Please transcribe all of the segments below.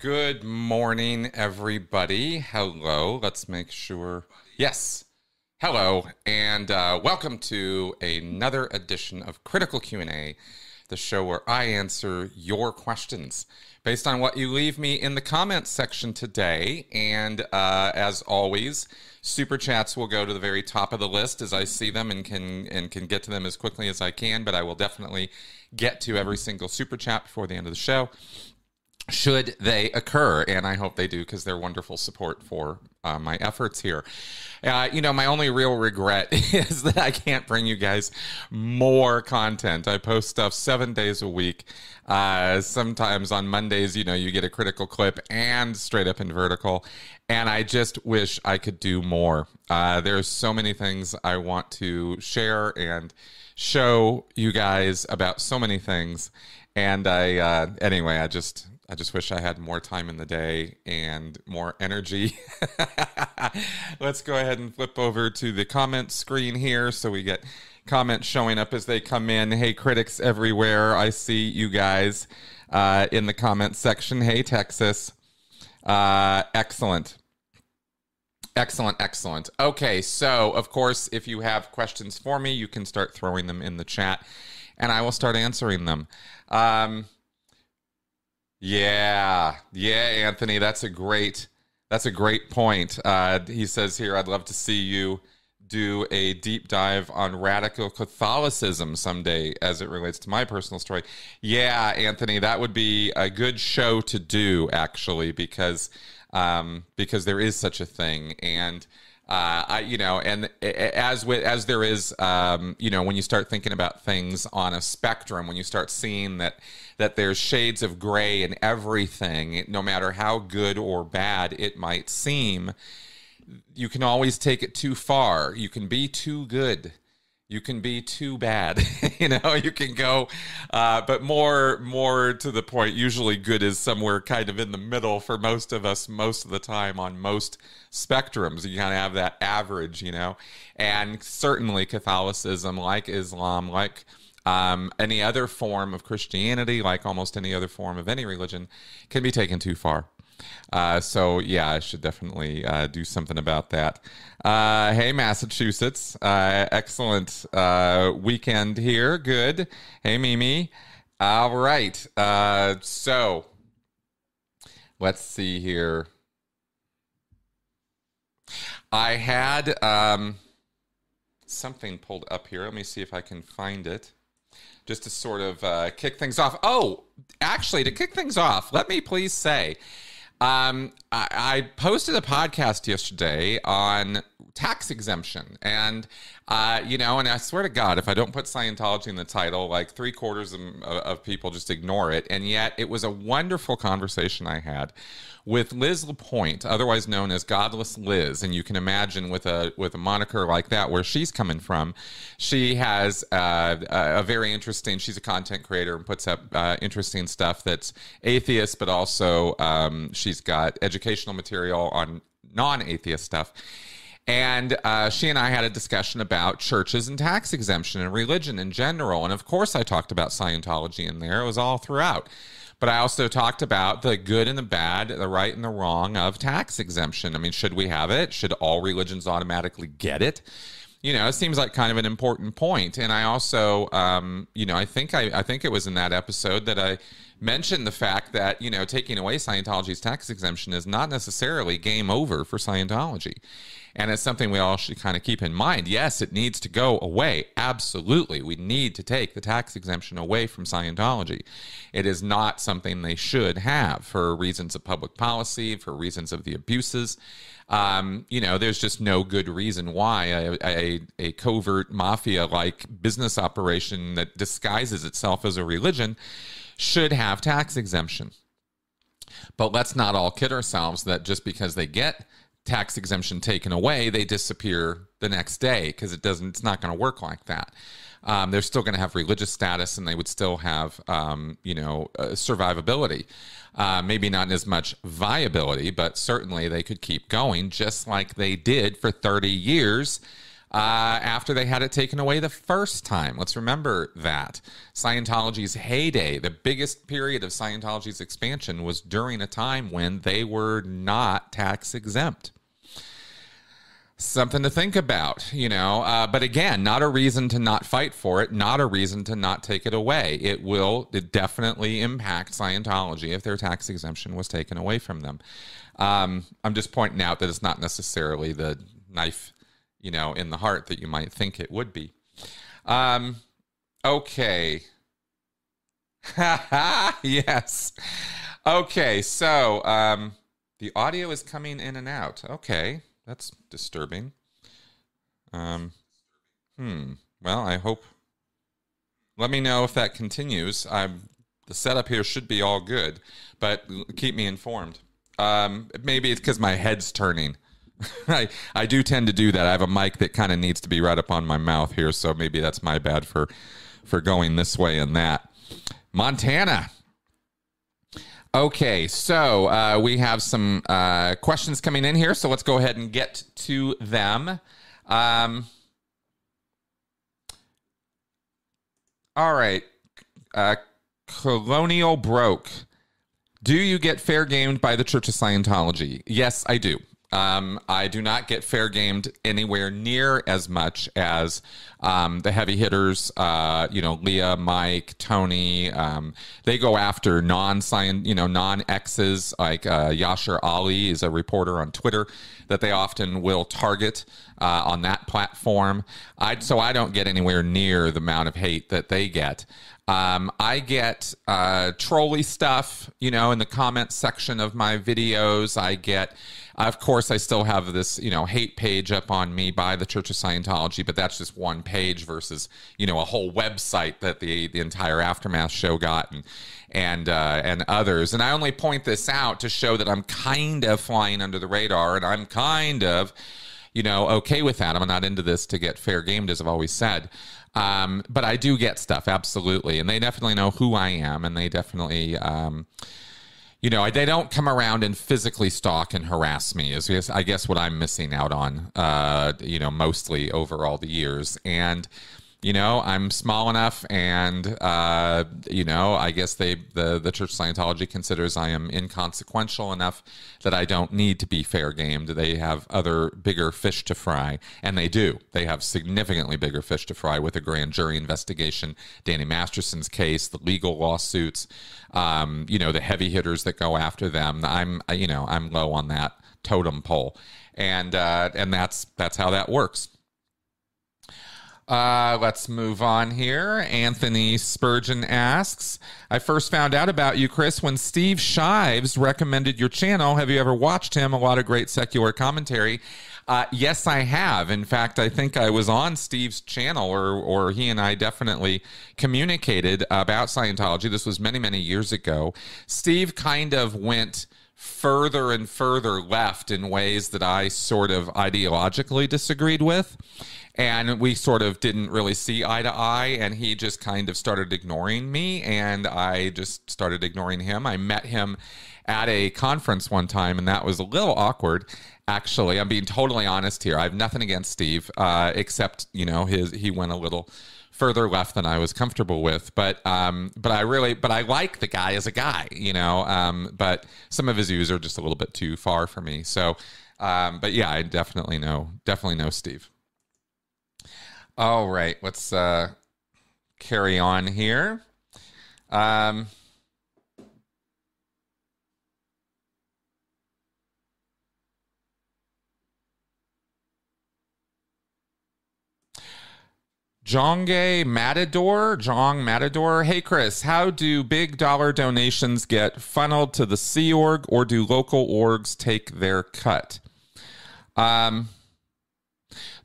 Good morning, everybody. Hello. Let's make sure. Yes. Hello, and uh, welcome to another edition of Critical Q&A, the show where I answer your questions based on what you leave me in the comments section today. And uh, as always, super chats will go to the very top of the list as I see them and can and can get to them as quickly as I can. But I will definitely get to every single super chat before the end of the show should they occur. And I hope they do because they're wonderful support for uh, my efforts here. Uh, you know, my only real regret is that I can't bring you guys more content. I post stuff seven days a week. Uh, sometimes on Mondays, you know, you get a critical clip and straight up and vertical. And I just wish I could do more. Uh, there's so many things I want to share and show you guys about so many things. And I, uh, anyway, I just, I just wish I had more time in the day and more energy. Let's go ahead and flip over to the comment screen here so we get comments showing up as they come in. Hey, critics everywhere. I see you guys uh, in the comment section. Hey, Texas. Uh, excellent. Excellent, excellent. Okay, so of course, if you have questions for me, you can start throwing them in the chat and I will start answering them. Um, yeah, yeah, Anthony, that's a great that's a great point. Uh, he says here, I'd love to see you do a deep dive on radical Catholicism someday as it relates to my personal story. Yeah, Anthony, that would be a good show to do actually because um, because there is such a thing and uh, I, you know, and as with as there is, um, you know, when you start thinking about things on a spectrum, when you start seeing that that there's shades of gray in everything, no matter how good or bad it might seem, you can always take it too far. You can be too good you can be too bad you know you can go uh, but more more to the point usually good is somewhere kind of in the middle for most of us most of the time on most spectrums. You kind of have that average you know and certainly catholicism like islam like um, any other form of christianity like almost any other form of any religion can be taken too far uh, so yeah, I should definitely uh, do something about that. Uh, hey, Massachusetts, uh, excellent uh, weekend here. Good. Hey, Mimi. All right. Uh, so let's see here. I had um, something pulled up here. Let me see if I can find it just to sort of kick things off. Oh, actually, to kick things off, let me please say um, I, I, posted a podcast yesterday on tax exemption, and uh, you know, and I swear to God, if I don't put Scientology in the title, like three quarters of, of people just ignore it. And yet, it was a wonderful conversation I had with Liz Lapointe, otherwise known as Godless Liz, and you can imagine with a with a moniker like that where she's coming from. She has uh, a very interesting. She's a content creator and puts up uh, interesting stuff that's atheist, but also um, she's got educational material on non-atheist stuff. And uh, she and I had a discussion about churches and tax exemption and religion in general. And of course, I talked about Scientology in there. It was all throughout. But I also talked about the good and the bad, the right and the wrong of tax exemption. I mean, should we have it? Should all religions automatically get it? You know, it seems like kind of an important point. And I also, um, you know, I think I, I think it was in that episode that I mentioned the fact that you know taking away Scientology's tax exemption is not necessarily game over for Scientology. And it's something we all should kind of keep in mind. Yes, it needs to go away. Absolutely. We need to take the tax exemption away from Scientology. It is not something they should have for reasons of public policy, for reasons of the abuses. Um, you know, there's just no good reason why a, a, a covert mafia like business operation that disguises itself as a religion should have tax exemption. But let's not all kid ourselves that just because they get tax exemption taken away, they disappear the next day because it doesn't. It's not going to work like that. Um, they're still going to have religious status, and they would still have, um, you know, uh, survivability. Uh, maybe not as much viability, but certainly they could keep going, just like they did for 30 years uh, after they had it taken away the first time. Let's remember that. Scientology's heyday, the biggest period of Scientology's expansion, was during a time when they were not tax exempt something to think about, you know. Uh, but again, not a reason to not fight for it, not a reason to not take it away. It will it definitely impact Scientology if their tax exemption was taken away from them. Um, I'm just pointing out that it's not necessarily the knife, you know, in the heart that you might think it would be. Um, okay. yes. Okay, so um, the audio is coming in and out. Okay. That's disturbing. Um, hmm. Well, I hope. Let me know if that continues. I'm the setup here should be all good, but keep me informed. Um, maybe it's because my head's turning. I I do tend to do that. I have a mic that kind of needs to be right up on my mouth here, so maybe that's my bad for for going this way and that. Montana. Okay, so uh, we have some uh, questions coming in here, so let's go ahead and get to them. Um, all right, uh, Colonial Broke. Do you get fair gamed by the Church of Scientology? Yes, I do. Um, I do not get fair gamed anywhere near as much as um, the heavy hitters. Uh, you know, Leah, Mike, Tony. Um, they go after non-science, you know, non-exes like uh, Yashar Ali is a reporter on Twitter that they often will target uh, on that platform. I so I don't get anywhere near the amount of hate that they get. Um, I get uh, trolley stuff, you know, in the comments section of my videos. I get of course, I still have this, you know, hate page up on me by the Church of Scientology, but that's just one page versus, you know, a whole website that the the entire aftermath show got and and uh, and others. And I only point this out to show that I'm kind of flying under the radar, and I'm kind of, you know, okay with that. I'm not into this to get fair gamed, as I've always said. Um, but I do get stuff absolutely, and they definitely know who I am, and they definitely. Um, you know, they don't come around and physically stalk and harass me. Is I guess what I'm missing out on, uh, you know, mostly over all the years. And you know, I'm small enough, and uh, you know, I guess they the the Church of Scientology considers I am inconsequential enough that I don't need to be fair gamed. They have other bigger fish to fry, and they do. They have significantly bigger fish to fry with a grand jury investigation, Danny Masterson's case, the legal lawsuits, um, you know, the heavy hitters that go after them. I'm you know I'm low on that totem pole, and uh, and that's that's how that works. Uh, let's move on here. Anthony Spurgeon asks I first found out about you, Chris, when Steve Shives recommended your channel. Have you ever watched him? A lot of great secular commentary. Uh, yes, I have. In fact, I think I was on Steve's channel, or or he and I definitely communicated about Scientology. This was many many years ago. Steve kind of went further and further left in ways that I sort of ideologically disagreed with and we sort of didn't really see eye to eye and he just kind of started ignoring me and i just started ignoring him i met him at a conference one time and that was a little awkward actually i'm being totally honest here i have nothing against steve uh, except you know his he went a little further left than I was comfortable with. But um, but I really but I like the guy as a guy, you know. Um, but some of his views are just a little bit too far for me. So, um, but yeah, I definitely know definitely know Steve. All right, let's uh, carry on here. Um, Jonge Matador, Jong Matador. Hey, Chris, how do big dollar donations get funneled to the Sea Org or do local orgs take their cut? Um,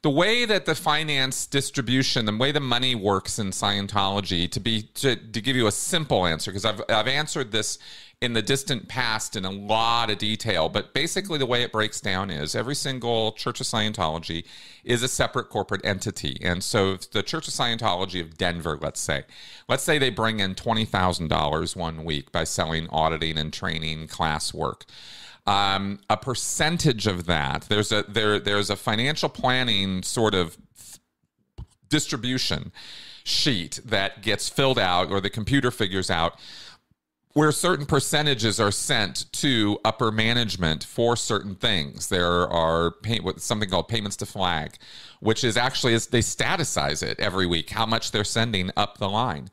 the way that the finance distribution, the way the money works in Scientology, to be to, to give you a simple answer, because I've I've answered this in the distant past in a lot of detail, but basically the way it breaks down is every single Church of Scientology is a separate corporate entity. And so the Church of Scientology of Denver, let's say, let's say they bring in $20,000 one week by selling auditing and training class work. Um, a percentage of that there's a there there's a financial planning sort of distribution sheet that gets filled out or the computer figures out where certain percentages are sent to upper management for certain things. There are pay, something called payments to flag, which is actually they staticize it every week how much they're sending up the line.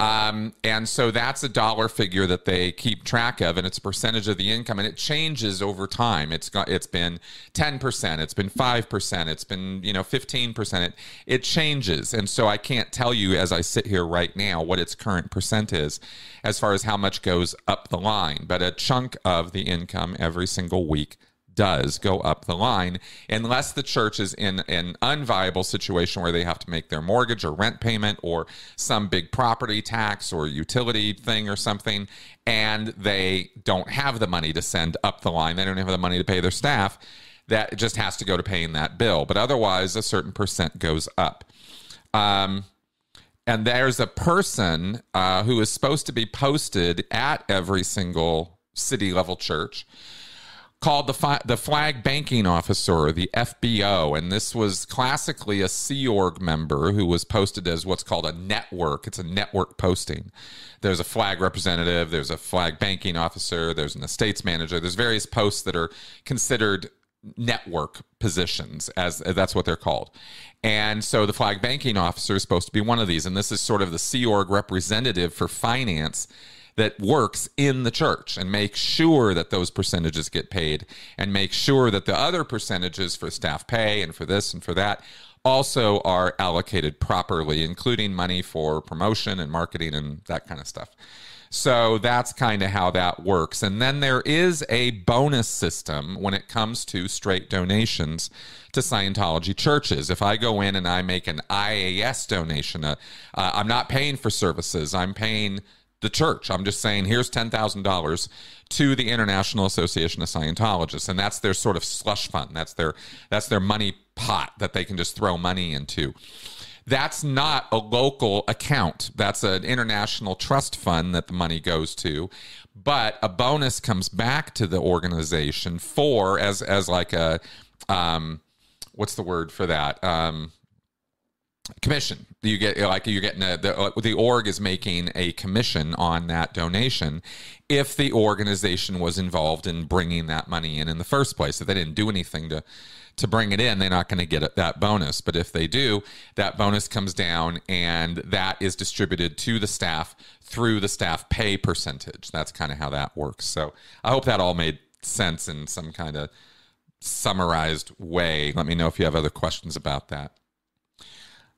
Um, and so that's a dollar figure that they keep track of, and it's a percentage of the income, and it changes over time. It's got it's been ten percent, it's been five percent, it's been you know fifteen percent. It it changes, and so I can't tell you as I sit here right now what its current percent is, as far as how much goes up the line. But a chunk of the income every single week does go up the line unless the church is in an unviable situation where they have to make their mortgage or rent payment or some big property tax or utility thing or something and they don't have the money to send up the line they don't have the money to pay their staff that just has to go to paying that bill. But otherwise a certain percent goes up. Um, and there's a person uh, who is supposed to be posted at every single city level church called the fi- the flag banking officer, the FBO, and this was classically a Sea Org member who was posted as what's called a network. It's a network posting. There's a flag representative, there's a flag banking officer, there's an estates manager. There's various posts that are considered network positions as that's what they're called. And so the flag banking officer is supposed to be one of these and this is sort of the Sea Org representative for finance that works in the church and make sure that those percentages get paid and make sure that the other percentages for staff pay and for this and for that also are allocated properly, including money for promotion and marketing and that kind of stuff. So that's kind of how that works. And then there is a bonus system when it comes to straight donations to Scientology churches. If I go in and I make an IAS donation, uh, uh, I'm not paying for services, I'm paying the church. I'm just saying, here's $10,000 to the International Association of Scientologists. And that's their sort of slush fund. That's their, that's their money pot that they can just throw money into. That's not a local account. That's an international trust fund that the money goes to. But a bonus comes back to the organization for, as, as like a, um, what's the word for that? Um, commission. You get like you're getting a, the, the org is making a commission on that donation if the organization was involved in bringing that money in in the first place. If they didn't do anything to to bring it in they're not going to get that bonus. But if they do that bonus comes down and that is distributed to the staff through the staff pay percentage. That's kind of how that works. So i hope that all made sense in some kind of summarized way. Let me know if you have other questions about that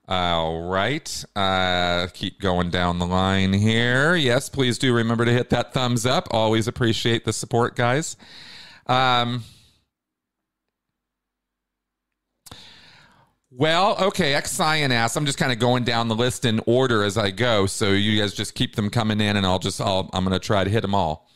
all right. Uh, keep going down the line here. Yes, please do remember to hit that thumbs up. Always appreciate the support, guys. Um, well, okay. X asks. I'm just kind of going down the list in order as I go, so you guys just keep them coming in, and I'll just I'll, I'm going to try to hit them all.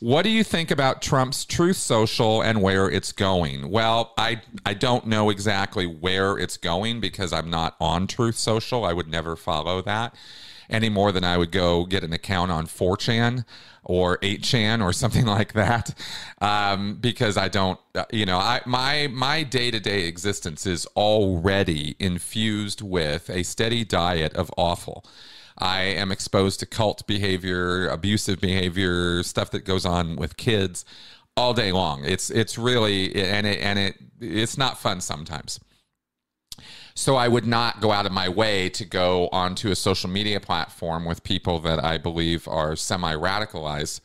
What do you think about Trump's Truth Social and where it's going? Well, I I don't know exactly where it's going because I'm not on Truth Social. I would never follow that any more than I would go get an account on 4chan or 8chan or something like that um, because I don't, uh, you know, I, my my day to day existence is already infused with a steady diet of awful. I am exposed to cult behavior, abusive behavior, stuff that goes on with kids all day long. It's it's really and it and it it's not fun sometimes. So I would not go out of my way to go onto a social media platform with people that I believe are semi radicalized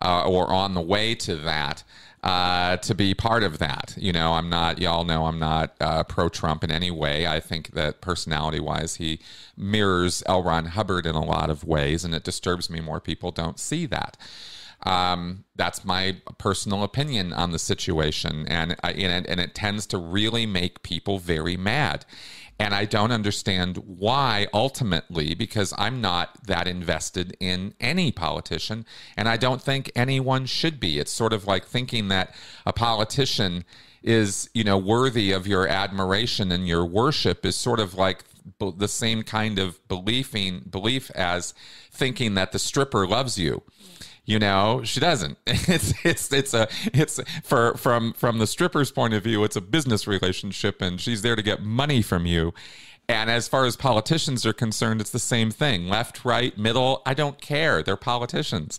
uh, or on the way to that uh, to be part of that. You know, I'm not, y'all know I'm not uh, pro Trump in any way. I think that personality wise, he mirrors L. Ron Hubbard in a lot of ways, and it disturbs me more people don't see that. Um, that's my personal opinion on the situation, and, and, it, and it tends to really make people very mad. And I don't understand why ultimately, because I'm not that invested in any politician, and I don't think anyone should be. It's sort of like thinking that a politician is, you know, worthy of your admiration and your worship is sort of like the same kind of believing belief as thinking that the stripper loves you You know, she doesn't. It's it's it's a it's for from from the stripper's point of view, it's a business relationship, and she's there to get money from you. And as far as politicians are concerned, it's the same thing. Left, right, middle, I don't care. They're politicians.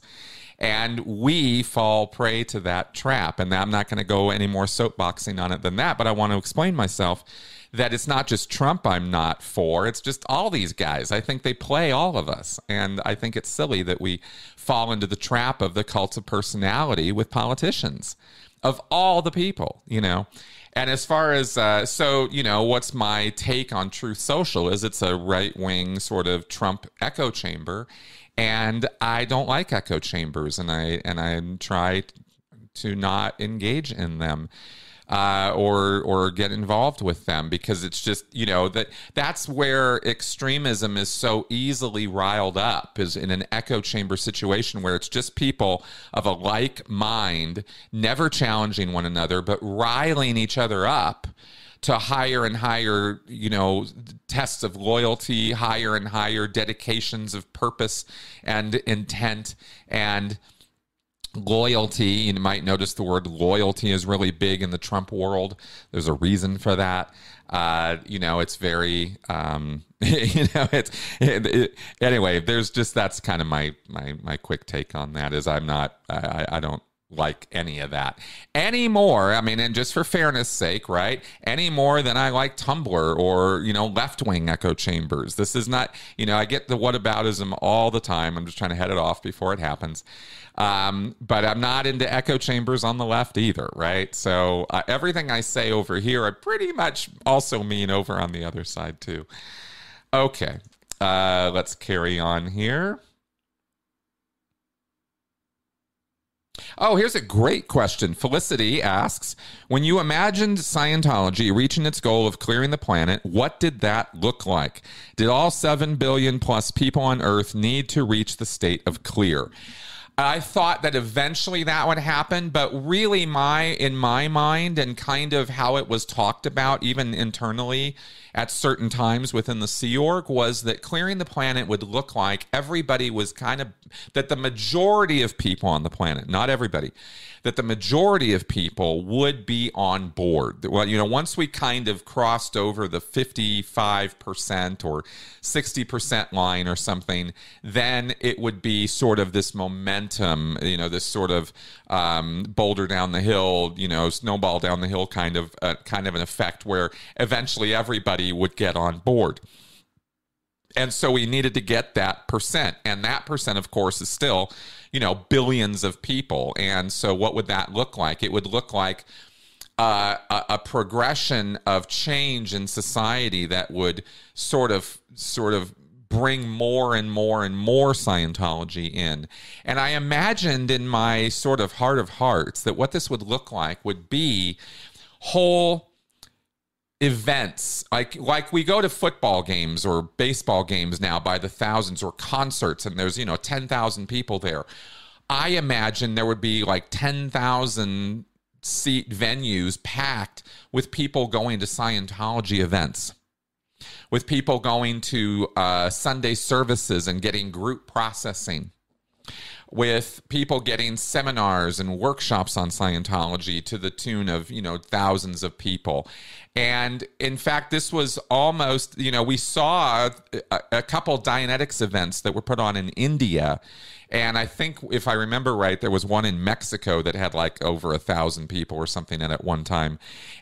And we fall prey to that trap. And I'm not going to go any more soapboxing on it than that, but I want to explain myself that it's not just Trump I'm not for, it's just all these guys. I think they play all of us. And I think it's silly that we fall into the trap of the cult of personality with politicians of all the people, you know. And as far as uh, so, you know, what's my take on Truth Social is it's a right wing sort of Trump echo chamber, and I don't like echo chambers, and I and I try to not engage in them uh, or or get involved with them because it's just you know that that's where extremism is so easily riled up is in an echo chamber situation where it's just people of a like mind never challenging one another but riling each other up to higher and higher, you know, tests of loyalty, higher and higher dedications of purpose and intent and loyalty. You might notice the word loyalty is really big in the trump world. There's a reason for that. Uh, you know it's very um, you know it's it, it, anyway there's just that's kind of my my my quick take on that is i'm not i i don't like any of that anymore. I mean, and just for fairness sake, right? Any more than I like Tumblr or, you know, left wing echo chambers. This is not, you know, I get the whataboutism all the time. I'm just trying to head it off before it happens. Um, but I'm not into echo chambers on the left either, right? So uh, everything I say over here, I pretty much also mean over on the other side too. Okay, uh, let's carry on here. Oh, here's a great question. Felicity asks When you imagined Scientology reaching its goal of clearing the planet, what did that look like? Did all 7 billion plus people on Earth need to reach the state of clear? I thought that eventually that would happen, but really, my in my mind and kind of how it was talked about, even internally at certain times within the Sea Org, was that clearing the planet would look like everybody was kind of that the majority of people on the planet, not everybody, that the majority of people would be on board. Well, you know, once we kind of crossed over the 55% or 60% line or something, then it would be sort of this momentum, you know, this sort of um, boulder down the hill, you know, snowball down the hill kind of uh, kind of an effect where eventually everybody would get on board. And so we needed to get that percent. And that percent, of course, is still, you know, billions of people. And so what would that look like? It would look like uh, a, a, progression of change in society that would sort of sort of bring more and more and more Scientology in. And I imagined in my sort of heart of hearts that what this would look like would be whole events. Like like we go to football games or baseball games now by the thousands or concerts and there's you know 10,000 people there. I imagine there would be like 10,000 seat venues packed with people going to scientology events with people going to uh, sunday services and getting group processing with people getting seminars and workshops on Scientology to the tune of, you know, thousands of people. And in fact, this was almost, you know, we saw a, a couple Dianetics events that were put on in India. And I think, if I remember right, there was one in Mexico that had like over a thousand people or something in at one time.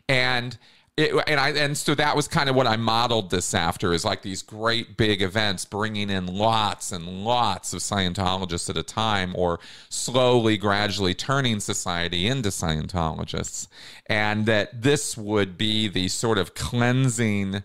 And it, and I and so that was kind of what I modeled this after is like these great big events bringing in lots and lots of Scientologists at a time or slowly gradually turning society into Scientologists. And that this would be the sort of cleansing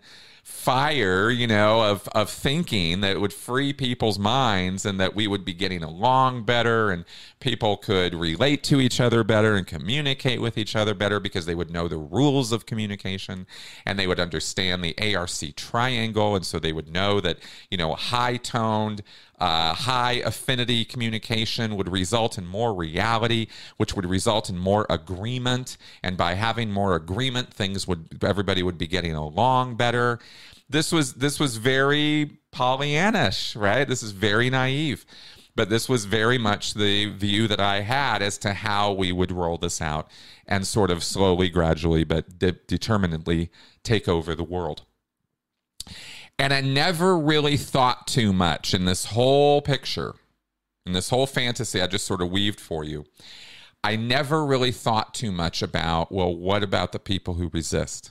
fire, you know, of of thinking that would free people's minds and that we would be getting along better and people could relate to each other better and communicate with each other better because they would know the rules of communication and they would understand the ARC triangle. And so they would know that, you know, high toned uh, high affinity communication would result in more reality, which would result in more agreement. And by having more agreement, things would everybody would be getting along better. This was this was very Pollyannish, right? This is very naive. but this was very much the view that I had as to how we would roll this out and sort of slowly, gradually, but de- determinedly take over the world. And I never really thought too much in this whole picture, in this whole fantasy I just sort of weaved for you. I never really thought too much about, well, what about the people who resist?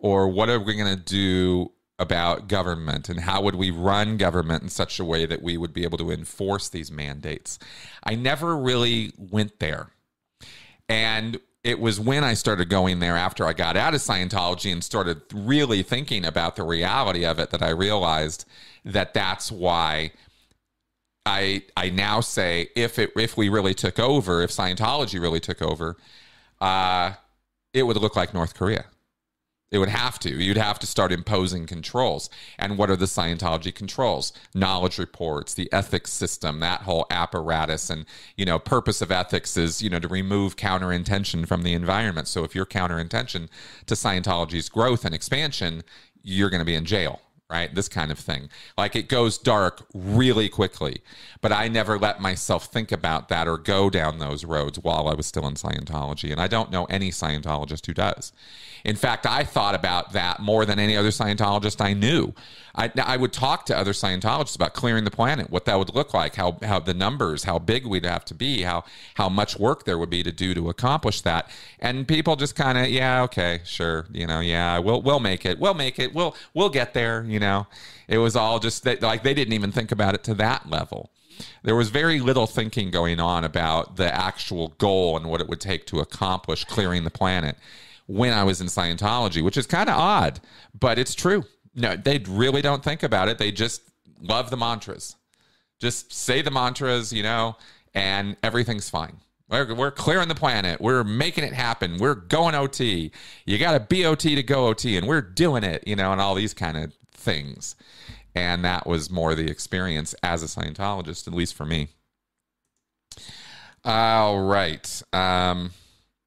Or what are we going to do about government and how would we run government in such a way that we would be able to enforce these mandates? I never really went there. And it was when I started going there after I got out of Scientology and started really thinking about the reality of it that I realized that that's why I I now say if it if we really took over, if Scientology really took over, uh, it would look like North Korea. It would have to. You'd have to start imposing controls. And what are the Scientology controls? Knowledge reports, the ethics system, that whole apparatus. And, you know, purpose of ethics is, you know, to remove counter intention from the environment. So if you're counter intention to Scientology's growth and expansion, you're going to be in jail right? This kind of thing. Like it goes dark really quickly. But I never let myself think about that or go down those roads while I was still in Scientology. And I don't know any Scientologist who does. In fact, I thought about that more than any other Scientologist I knew. I, I would talk to other Scientologists about clearing the planet, what that would look like, how, how the numbers, how big we'd have to be, how, how much work there would be to do to accomplish that. And people just kind of, yeah, okay, sure, you know, yeah, we'll, we'll make it, we'll make it, we'll, we'll get there, you know. It was all just like they didn't even think about it to that level there was very little thinking going on about the actual goal and what it would take to accomplish clearing the planet when I was in Scientology, which is kind of odd, but it's true. No, they really don't think about it. They just love the mantras. Just say the mantras, you know, and everything's fine. We're, we're clearing the planet. We're making it happen. We're going OT. You got to be OT to go OT, and we're doing it, you know, and all these kind of things. And that was more the experience as a Scientologist, at least for me. All right. Um,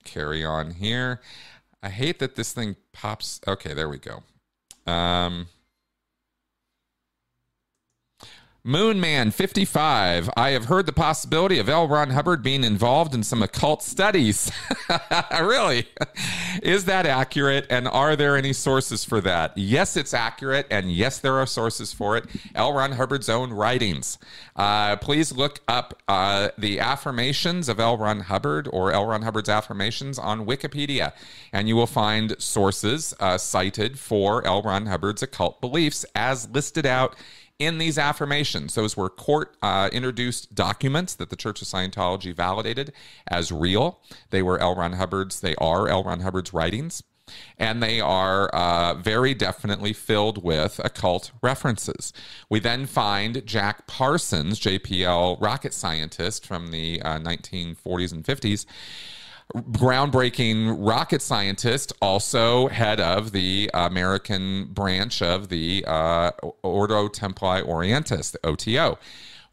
carry on here. I hate that this thing pops. Okay, there we go. Um, Moonman 55. I have heard the possibility of L. Ron Hubbard being involved in some occult studies. really? Is that accurate? And are there any sources for that? Yes, it's accurate. And yes, there are sources for it. L. Ron Hubbard's own writings. Uh, please look up uh, the affirmations of L. Ron Hubbard or L. Ron Hubbard's affirmations on Wikipedia. And you will find sources uh, cited for L. Ron Hubbard's occult beliefs as listed out in these affirmations. Those were court uh, introduced documents that the Church of Scientology validated as real. They were L. Ron Hubbard's, they are L. Ron Hubbard's writings. And they are uh, very definitely filled with occult references. We then find Jack Parsons, JPL rocket scientist from the uh, 1940s and 50s, groundbreaking rocket scientist, also head of the American branch of the uh, Ordo Templi Orientis, the OTO,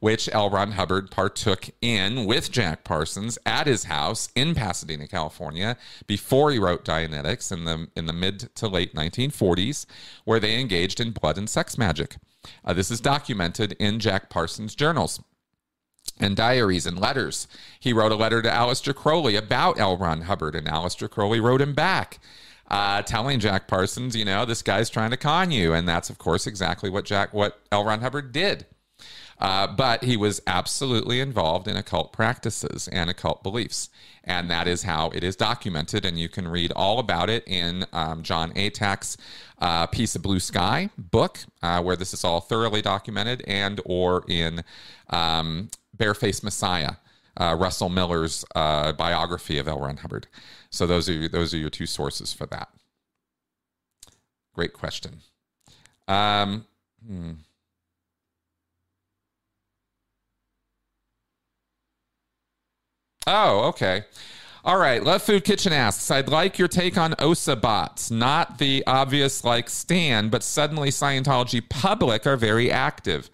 which L. Ron Hubbard partook in with Jack Parsons at his house in Pasadena, California, before he wrote Dianetics in the in the mid to late 1940s, where they engaged in blood and sex magic. Uh, this is documented in Jack Parsons' journals and diaries and letters. He wrote a letter to Aleister Crowley about L. Ron Hubbard, and Aleister Crowley wrote him back. Uh, telling Jack Parsons, you know, this guy's trying to con you, and that's of course exactly what Jack, what L. Ron Hubbard did. Uh, but he was absolutely involved in occult practices and occult beliefs, and that is how it is documented. And you can read all about it in um, Jon Atack's uh, "Piece of Blue Sky" book, uh, where this is all thoroughly documented, and or in um, Barefaced Messiah, uh, Russell Miller's uh, biography of L. Ron Hubbard. So those are those are your two sources for that. Great question. Um, hmm. Oh, okay. All right. Love Food Kitchen asks, I'd like your take on OSA bots. Not the obvious like Stan, but suddenly Scientology public are very active.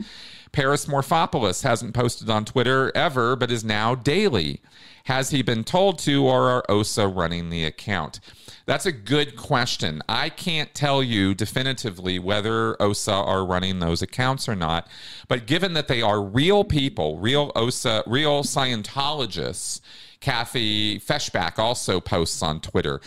Paris Morphopoulos hasn't posted on Twitter ever, but is now daily. Has he been told to, or are OSA running the account? That's a good question. I can't tell you definitively whether OSA are running those accounts or not, but given that they are real people, real OSA, real Scientologists, Kathy Feshbach also posts on Twitter.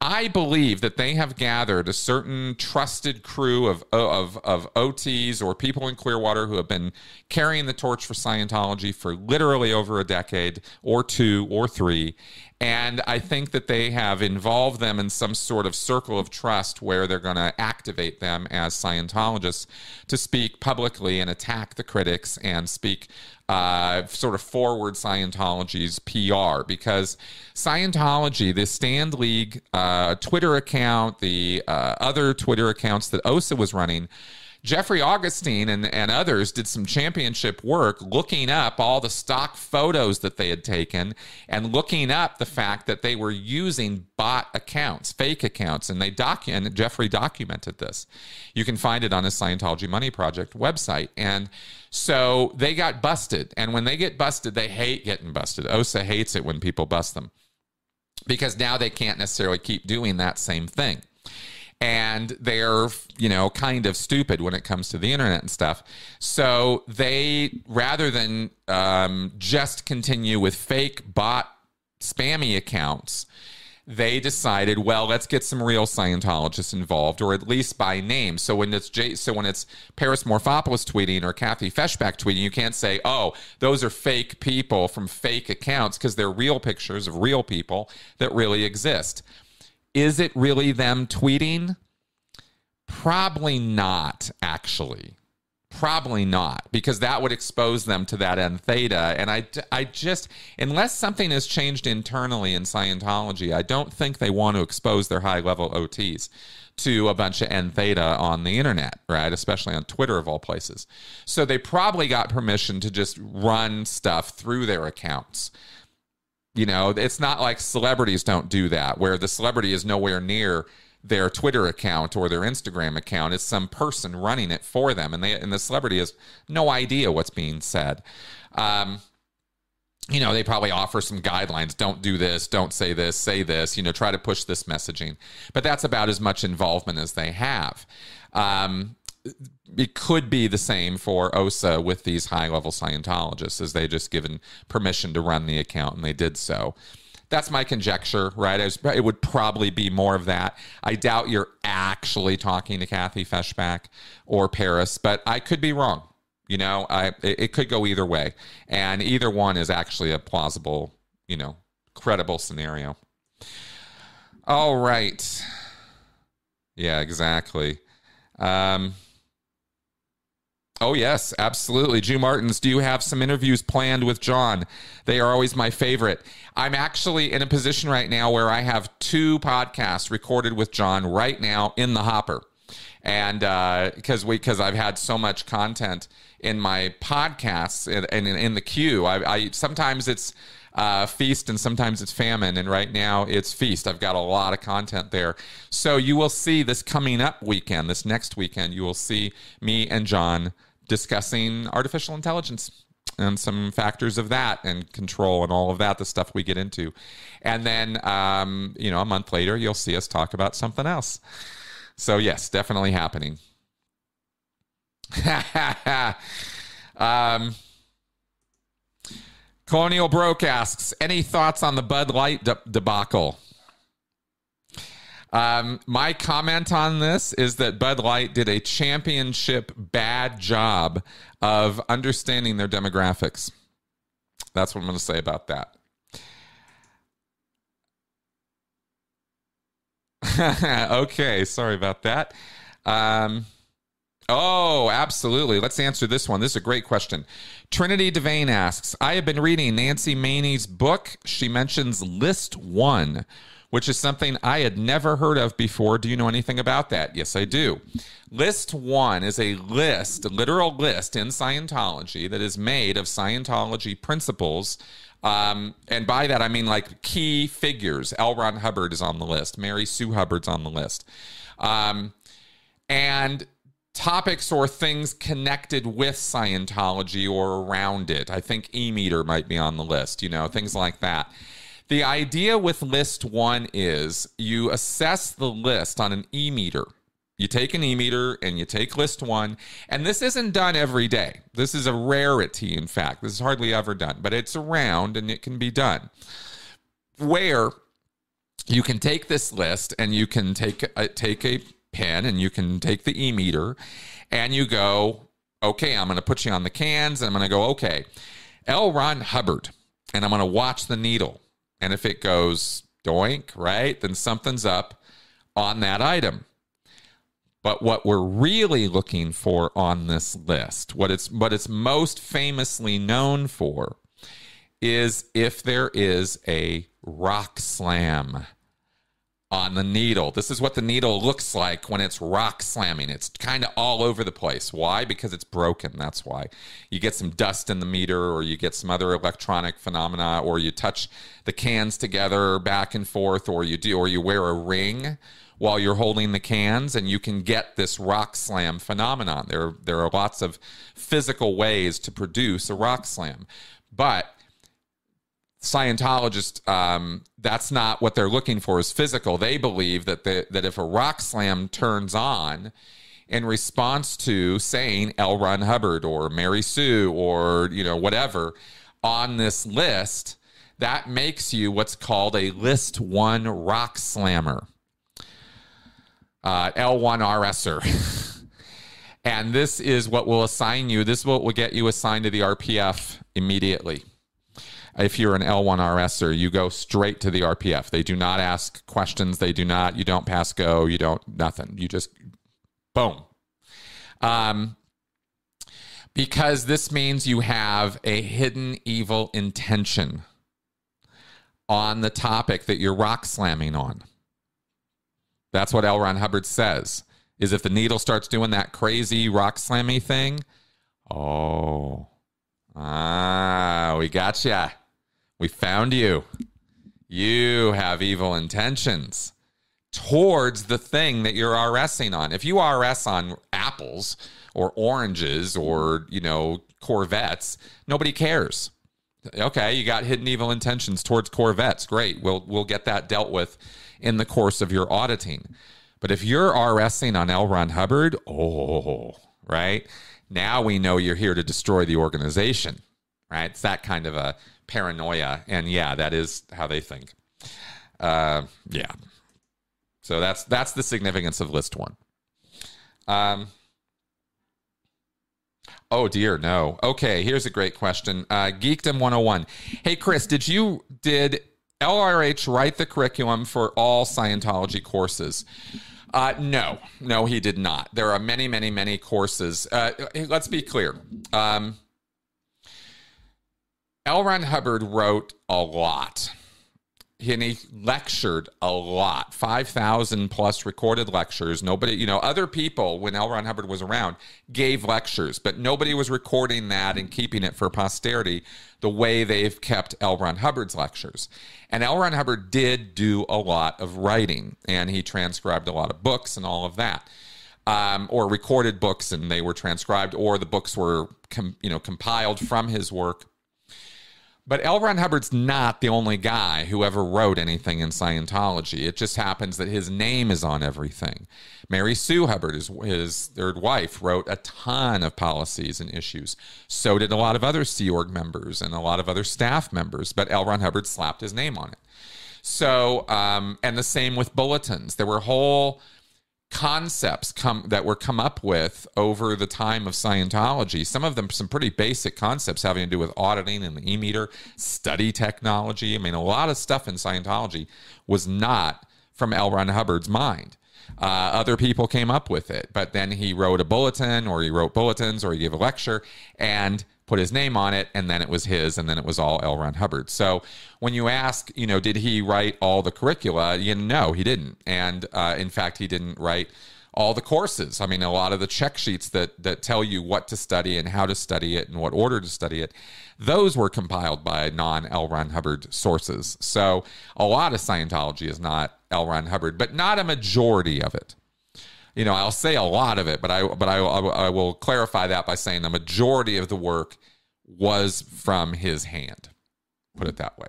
I believe that they have gathered a certain trusted crew of, of, of OTs or people in Clearwater who have been carrying the torch for Scientology for literally over a decade or two or three. And I think that they have involved them in some sort of circle of trust where they're going to activate them as Scientologists to speak publicly and attack the critics and speak uh, sort of forward Scientology's PR because Scientology, the Stand League uh, Twitter account, the uh, other Twitter accounts that OSA was running, Jeffrey Augustine and, and others did some championship work looking up all the stock photos that they had taken and looking up the fact that they were using bot accounts, fake accounts, and they document Jeffrey documented this. You can find it on his Scientology Money Project website. And so they got busted. And when they get busted, they hate getting busted. OSA hates it when people bust them because now they can't necessarily keep doing that same thing and they're you know kind of stupid when it comes to the internet and stuff so they rather than um, just continue with fake bot spammy accounts they decided, well, let's get some real Scientologists involved, or at least by name. So when it's so when it's Paris Morphopoulos tweeting or Kathy Feshbach tweeting, you can't say, oh, those are fake people from fake accounts because they're real pictures of real people that really exist. Is it really them tweeting? Probably not, actually. Probably not, because that would expose them to that entheta. And I, I just, unless something has changed internally in Scientology, I don't think they want to expose their high level OTs to a bunch of entheta on the internet, right? Especially on Twitter, of all places. So they probably got permission to just run stuff through their accounts. You know, it's not like celebrities don't do that, where the celebrity is nowhere near their Twitter account or their Instagram account. It's some person running it for them, and they and the celebrity has no idea what's being said. Um, you know, they probably offer some guidelines. Don't do this. Don't say this. Say this. You know, try to push this messaging. But that's about as much involvement as they have. Um, it could be the same for OSA with these high level Scientologists, as they just given permission to run the account and they did so. That's my conjecture, right? it would probably be more of that. I doubt you're actually talking to Kathy Feshbach or Paris, but I could be wrong. You know, I it, it could go either way, and either one is actually a plausible, you know, credible scenario. All right. Yeah, exactly. Um, Oh, yes, absolutely. Jew Martins, do you have some interviews planned with John? They are always my favorite. I'm actually in a position right now where I have two podcasts recorded with John right now in the hopper. And because uh, we because I've had so much content in my podcasts and, in, in, the queue, I, I sometimes it's uh, feast and sometimes it's famine. And right now it's feast. I've got a lot of content there. So you will see this coming up weekend, this next weekend, you will see me and John discussing artificial intelligence and some factors of that and control and all of that, the stuff we get into. And then, um, you know, a month later, you'll see us talk about something else. So, yes, definitely happening. um, Colonial Broke asks, any thoughts on the Bud Light de- debacle? Um, my comment on this is that Bud Light did a championship bad job of understanding their demographics. That's what I'm going to say about that. okay, sorry about that. Um, oh, absolutely. Let's answer this one. This is a great question. Trinity Devane asks I have been reading Nancy Many's book. She mentions List One which is something I had never heard of before. Do you know anything about that? Yes, I do. List one is a list, a literal list in Scientology that is made of Scientology principles. Um, and by that, I mean like key figures. L. Ron Hubbard is on the list, Mary Sue Hubbard's on the list. Um, and topics or things connected with Scientology or around it. I think E Meter might be on the list, you know, things like that. The idea with list one is you assess the list on an E meter. You take an e meter and you take list one, and this isn't done every day. This is a rarity, in fact. This is hardly ever done, but it's around and it can be done. Where you can take this list and you can take a, take a pen and you can take the e meter and you go, okay, I'm going to put you on the cans and I'm going to go, okay, L. Ron Hubbard, and I'm going to watch the needle. And if it goes doink, right, then something's up on that item. But what we're really looking for on this list, what it's what it's most famously known for, is if there is a rock slam on the needle. This is what the needle looks like when it's rock slamming. It's kind of all over the place. Why? Because it's broken. That's why. You get some dust in the meter, or you get some other electronic phenomena, or you touch the cans together back and forth, or you do, or you wear a ring while you're holding the cans and you can get this rock slam phenomenon. There, there are lots of physical ways to produce a rock slam. But Scientologists, um, that's not what they're looking for is physical. They believe that, the, that if a rock slam turns on in response to saying L. Ron Hubbard or Mary Sue or, you know, whatever on this list, that makes you what's called a list one rock slammer uh, L1RSer. and this is what will assign you, this is what will get you assigned to the RPF immediately. If you're an L1RSer, you go straight to the RPF. They do not ask questions. They do not, you don't pass go, you don't, nothing. You just, boom. Um, because this means you have a hidden evil intention on the topic that you're rock slamming on. That's what L. Ron Hubbard says. Is if the needle starts doing that crazy rock slammy thing, oh, ah, we got you. We found you. You have evil intentions towards the thing that you're RSing on. If you RS on apples or oranges or, you know, Corvettes, nobody cares. Okay, you got hidden evil intentions towards Corvettes. Great. We'll we'll get that dealt with in the course of your auditing. But if you're RSing on L. Ron Hubbard, oh, right? Now we know you're here to destroy the organization, right? It's that kind of a paranoia. And yeah, that is how they think. Uh, yeah. So that's that's the significance of list one. Um, Oh dear, no. Okay, here's a great question. Uh, Geekdom 101. Hey Chris, did you did LRH write the curriculum for all Scientology courses? Uh, no, no, he did not. There are many, many, many courses. Uh, let's be clear. Um, L. Ron Hubbard wrote a lot. And he lectured a lot. 5000 plus recorded lectures. Nobody you know other people when l. Ron hubbard was around gave lectures but nobody was recording that and keeping it for posterity the way they've kept l. Ron hubbard's lectures. And l. Ron hubbard did do a lot of writing and he transcribed a lot of books and all of that um, or recorded books and they were transcribed or the books were com- you know compiled from his work but L. Ron Hubbard's not the only guy who ever wrote anything in Scientology. It just happens that his name is on everything. Mary Sue Hubbard, his, his third wife, wrote a ton of policies and issues. So did a lot of other Sea Org members and a lot of other staff members, but L. Ron Hubbard slapped his name on it. So, um, and the same with bulletins. There were whole concepts come that were come up with over the time of Scientology. Some of them some pretty basic concepts having to do with auditing and the e-meter, study technology. I mean, a lot of stuff in Scientology was not from L. Ron Hubbard's mind. Uh, other people came up with it, but then he wrote a bulletin or he wrote bulletins or he gave a lecture and put his name on it, and then it was his, and then it was all L. Ron Hubbard. So when you ask, you know, did he write all the curricula? You know, he didn't, and uh, in fact, he didn't write all the courses. I mean, a lot of the check sheets that that tell you what to study and how to study it and what order to study it, those were compiled by non L. Ron Hubbard sources. So a lot of Scientology is not L. Ron Hubbard, but not a majority of it. You know, I'll say a lot of it, but I but I, I will clarify that by saying the majority of the work was from his hand. Put it that way.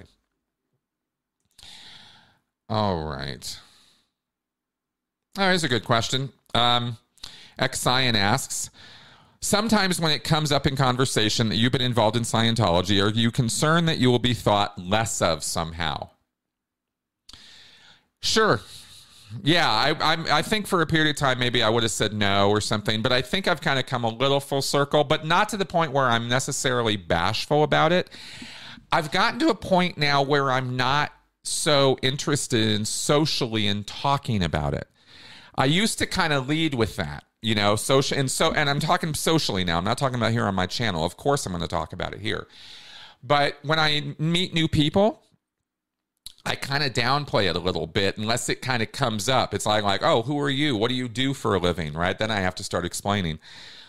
All right. Oh, here's a good question. Um, Xion asks, Sometimes when it comes up in conversation that you've been involved in Scientology, are you concerned that you will be thought less of somehow? Sure. Yeah, I, I, I think for a period of time maybe I would have said no or something, but I think I've kind of come a little full circle, but not to the point where I'm necessarily bashful about it. I've gotten to a point now where I'm not so interested in socially in talking about it. I used to kind of lead with that, you know, social and so and I'm talking socially now. I'm not talking about here on my channel. Of course I'm going to talk about it here. But when I meet new people, I kind of downplay it a little bit unless it kind of comes up. It's like like, "Oh, who are you? What do you do for a living?" right? Then I have to start explaining.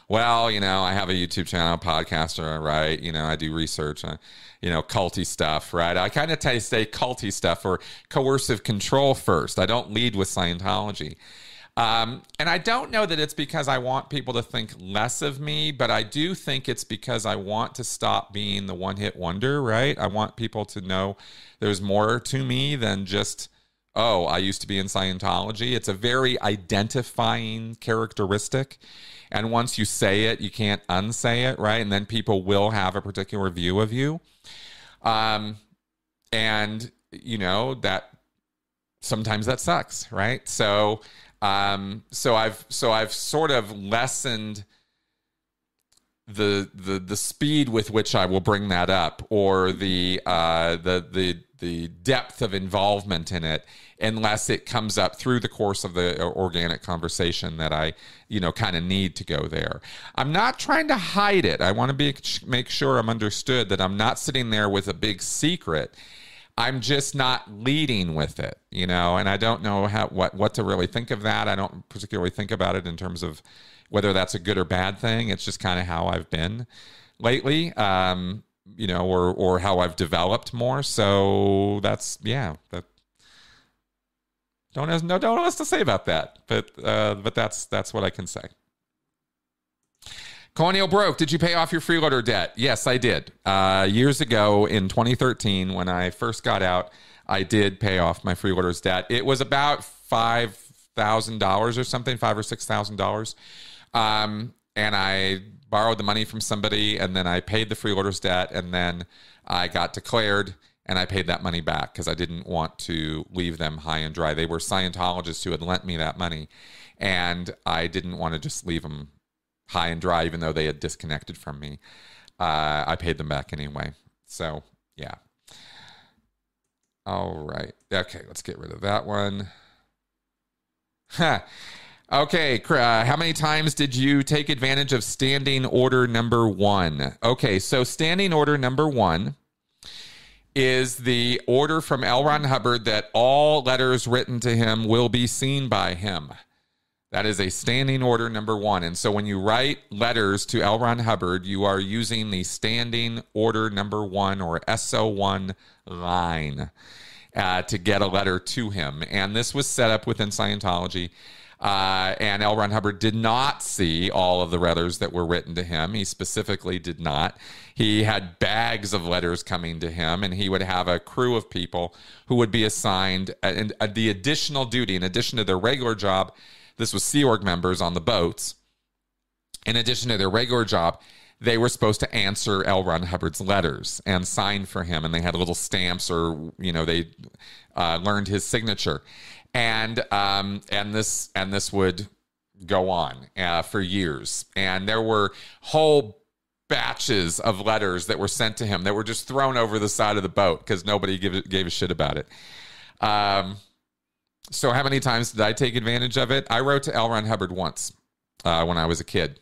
Well, you know, I have a YouTube channel, podcaster, right? You know, I do research, you know, culty stuff, right? I kind of say culty stuff or coercive control first. I don't lead with Scientology. Um, and I don't know that it's because I want people to think less of me, but I do think it's because I want to stop being the one hit wonder, right? I want people to know there's more to me than just, oh, I used to be in Scientology. It's a very identifying characteristic. And once you say it, you can't unsay it, right? And then people will have a particular view of you. Um, and, you know, that sometimes that sucks, right? So, um, so I've so I've sort of lessened the the the speed with which I will bring that up, or the uh, the the the depth of involvement in it, unless it comes up through the course of the organic conversation that I you know kind of need to go there. I'm not trying to hide it. I want to be make sure I'm understood that I'm not sitting there with a big secret I'm just not leading with it, you know, and I don't know how what what to really think of that. I don't particularly think about it in terms of whether that's a good or bad thing. It's just kind of how I've been lately, um, you know, or or how I've developed more. So that's yeah, that don't have no don't what to say about that, but uh, but that's that's what I can say. Colonial Broke, did you pay off your freeloader debt? Yes, I did. Uh, years ago in 2013, when I first got out, I did pay off my freeloader's debt. It was about $5,000 or something, five or $6,000. Um, and I borrowed the money from somebody and then I paid the freeloader's debt and then I got declared and I paid that money back because I didn't want to leave them high and dry. They were Scientologists who had lent me that money and I didn't want to just leave them high and dry, even though they had disconnected from me. Uh, I paid them back anyway. So, yeah. All right. Okay, let's get rid of that one. Okay, uh, how many times did you take advantage of standing order number one? Okay, so standing order number one is the order from L. Ron Hubbard that all letters written to him will be seen by him. That is a standing order number one. And so when you write letters to L. Ron Hubbard, you are using the standing order number one or SO1 line uh, to get a letter to him. And this was set up within Scientology. Uh, and L. Ron Hubbard did not see all of the letters that were written to him. He specifically did not. He had bags of letters coming to him, and he would have a crew of people who would be assigned and uh, the additional duty, in addition to their regular job, this was Sea Org members on the boats. In addition to their regular job, they were supposed to answer L. Ron Hubbard's letters and sign for him, and they had little stamps, or you know, they uh, learned his signature, and um, and this and this would go on uh, for years, and there were whole batches of letters that were sent to him that were just thrown over the side of the boat because nobody gave, gave a shit about it. Um, so, how many times did I take advantage of it? I wrote to L. Ron Hubbard once uh, when I was a kid.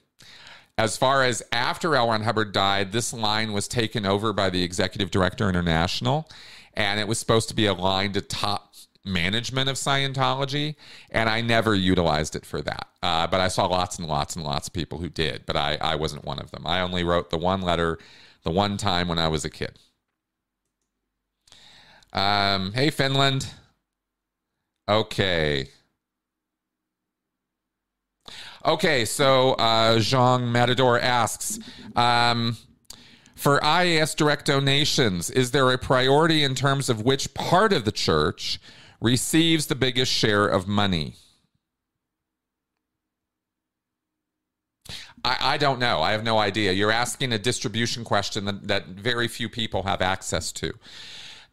As far as after L. Ron Hubbard died, this line was taken over by the executive director international, and it was supposed to be a line to top management of Scientology, and I never utilized it for that. Uh, but I saw lots and lots and lots of people who did, but I, I wasn't one of them. I only wrote the one letter the one time when I was a kid. Um, hey, Finland. Okay. Okay, so uh, Jean Matador asks um, For IAS direct donations, is there a priority in terms of which part of the church receives the biggest share of money? I, I don't know. I have no idea. You're asking a distribution question that, that very few people have access to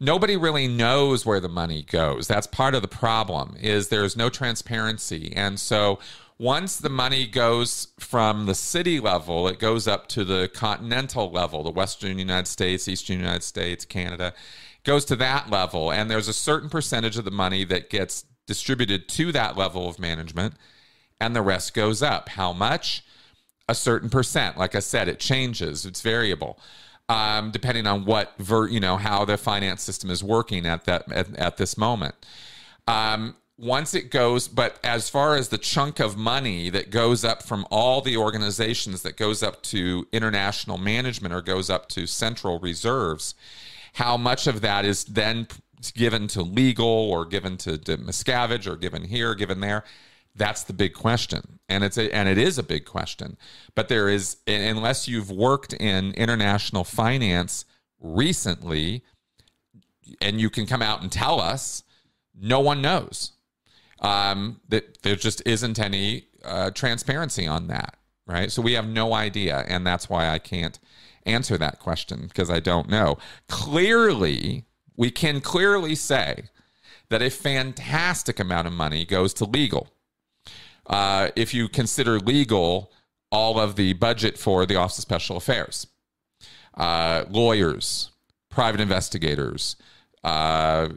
nobody really knows where the money goes. That's part of the problem is there's no transparency. And so once the money goes from the city level, it goes up to the continental level, the Western United States, Eastern United States, Canada, goes to that level. And there's a certain percentage of the money that gets distributed to that level of management, and the rest goes up. How much? A certain percent. Like I said, it changes, it's variable um, depending on what ver, you know how the finance system is working at that at, at this moment. Um, once it goes, but as far as the chunk of money that goes up from all the organizations that goes up to international management or goes up to central reserves, how much of that is then given to legal or given to, to Miscavige or given here, given there? That's the big question, and it's a, and it is a big question. But there is, unless you've worked in international finance recently, and you can come out and tell us, no one knows. Um, that there just isn't any uh, transparency on that, right? So we have no idea, and that's why I can't answer that question because I don't know. Clearly, we can clearly say that a fantastic amount of money goes to legal uh, if you consider legal all of the budget for the Office of Special Affairs, uh, lawyers, private investigators, uh,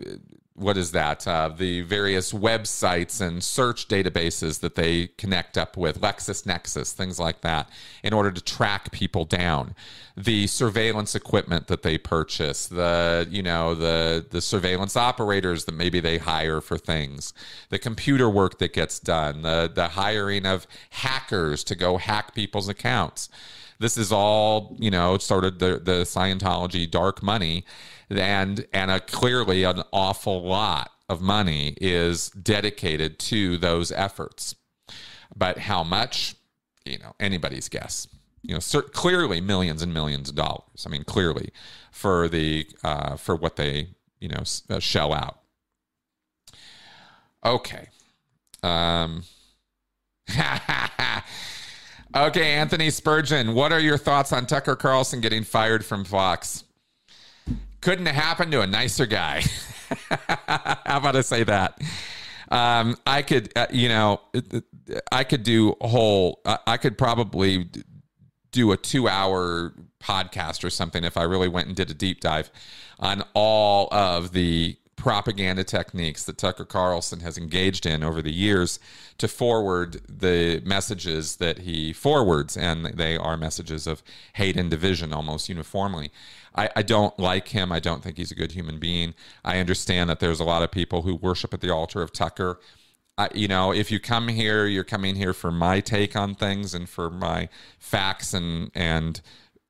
what is that? Uh, the various websites and search databases that they connect up with, LexisNexis, things like that, in order to track people down. The surveillance equipment that they purchase, the you know the the surveillance operators that maybe they hire for things, the computer work that gets done, the the hiring of hackers to go hack people's accounts. This is all you know, sort of the the Scientology dark money and and a, clearly an awful lot of money is dedicated to those efforts. But how much, you know, anybody's guess. You know, cert- clearly millions and millions of dollars. I mean, clearly for the uh, for what they you know uh, shell out. Okay. Um. okay, Anthony Spurgeon, what are your thoughts on Tucker Carlson getting fired from Fox? Couldn't have happened to a nicer guy. How about I say that? Um, I could, uh, you know, I could do a whole, I could probably do a two hour podcast or something if I really went and did a deep dive on all of the propaganda techniques that Tucker Carlson has engaged in over the years to forward the messages that he forwards, and they are messages of hate and division almost uniformly. I, I don't like him. I don't think he's a good human being. I understand that there's a lot of people who worship at the altar of Tucker. I, you know, if you come here, you're coming here for my take on things and for my facts and and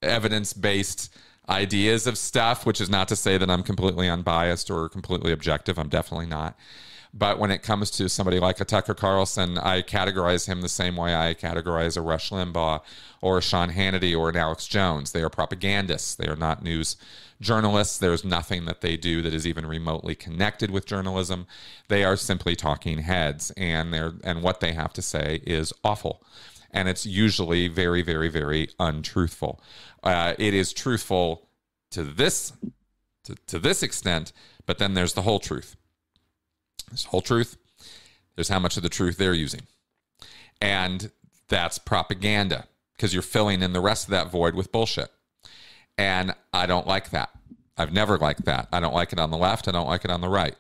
evidence based ideas of stuff. Which is not to say that I'm completely unbiased or completely objective. I'm definitely not. But when it comes to somebody like a Tucker Carlson, I categorize him the same way I categorize a Rush Limbaugh or a Sean Hannity or an Alex Jones. They are propagandists. They are not news journalists. There's nothing that they do that is even remotely connected with journalism. They are simply talking heads, and they and what they have to say is awful. And it's usually very, very, very untruthful. Uh, it is truthful to this to, to this extent, but then there's the whole truth there's whole truth. There's how much of the truth they're using. And that's propaganda because you're filling in the rest of that void with bullshit. And I don't like that. I've never liked that. I don't like it on the left. I don't like it on the right.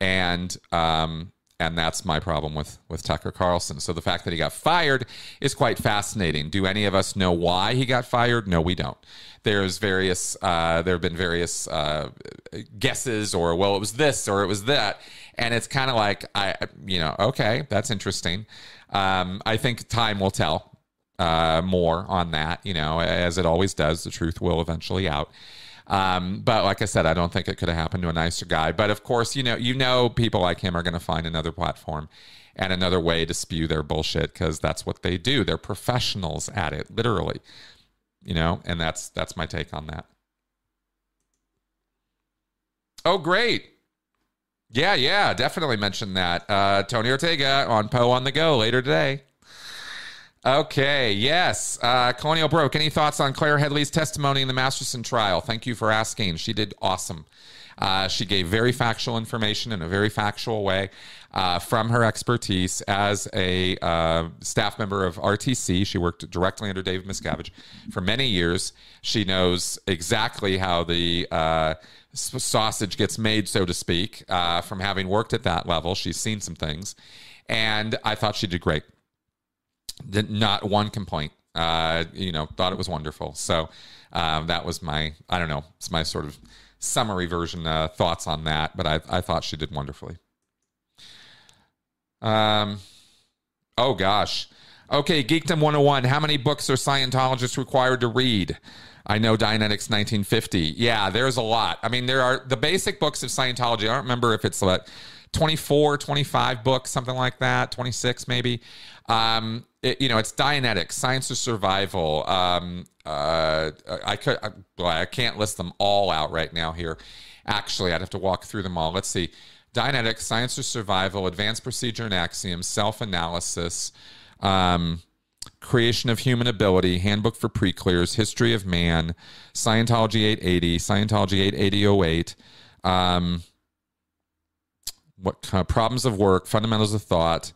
And um, and that's my problem with with Tucker Carlson. So the fact that he got fired is quite fascinating. Do any of us know why he got fired? No, we don't. There's various uh, there have been various uh, guesses, or well, it was this or it was that, and it's kind of like I, you know, okay, that's interesting. Um, I think time will tell uh, more on that. You know, as it always does, the truth will eventually out. Um, but like I said, I don't think it could have happened to a nicer guy. But of course, you know, you know, people like him are going to find another platform and another way to spew their bullshit because that's what they do. They're professionals at it, literally. You know, and that's that's my take on that. Oh, great. Yeah, yeah, definitely mention that. Uh, Tony Ortega on Poe on the Go later today. Okay, yes. Uh, Colonial Broke, any thoughts on Claire Headley's testimony in the Masterson trial? Thank you for asking. She did awesome. Uh, she gave very factual information in a very factual way uh, from her expertise as a uh, staff member of RTC. She worked directly under David Miscavige for many years. She knows exactly how the uh, sausage gets made, so to speak, uh, from having worked at that level. She's seen some things. And I thought she did great. Not one complaint. Uh, you know, thought it was wonderful. So um, that was my, I don't know, it's my sort of summary version uh, thoughts on that. But I, I thought she did wonderfully. Um, oh gosh. Okay, Geekdom 101. How many books are Scientologists required to read? I know Dianetics 1950. Yeah, there's a lot. I mean, there are the basic books of Scientology. I don't remember if it's like 24, 25 books, something like that, 26 maybe. Um, it, you know, it's Dianetics, Science of Survival. Um, uh, I could, I, I can't list them all out right now here. Actually, I'd have to walk through them all. Let's see. Dianetics, Science of Survival, Advanced Procedure and Axioms, Self Analysis, um, Creation of Human Ability, Handbook for Pre-Clears, History of Man, Scientology 880, Scientology 88008, um, what of problems of work, fundamentals of thought.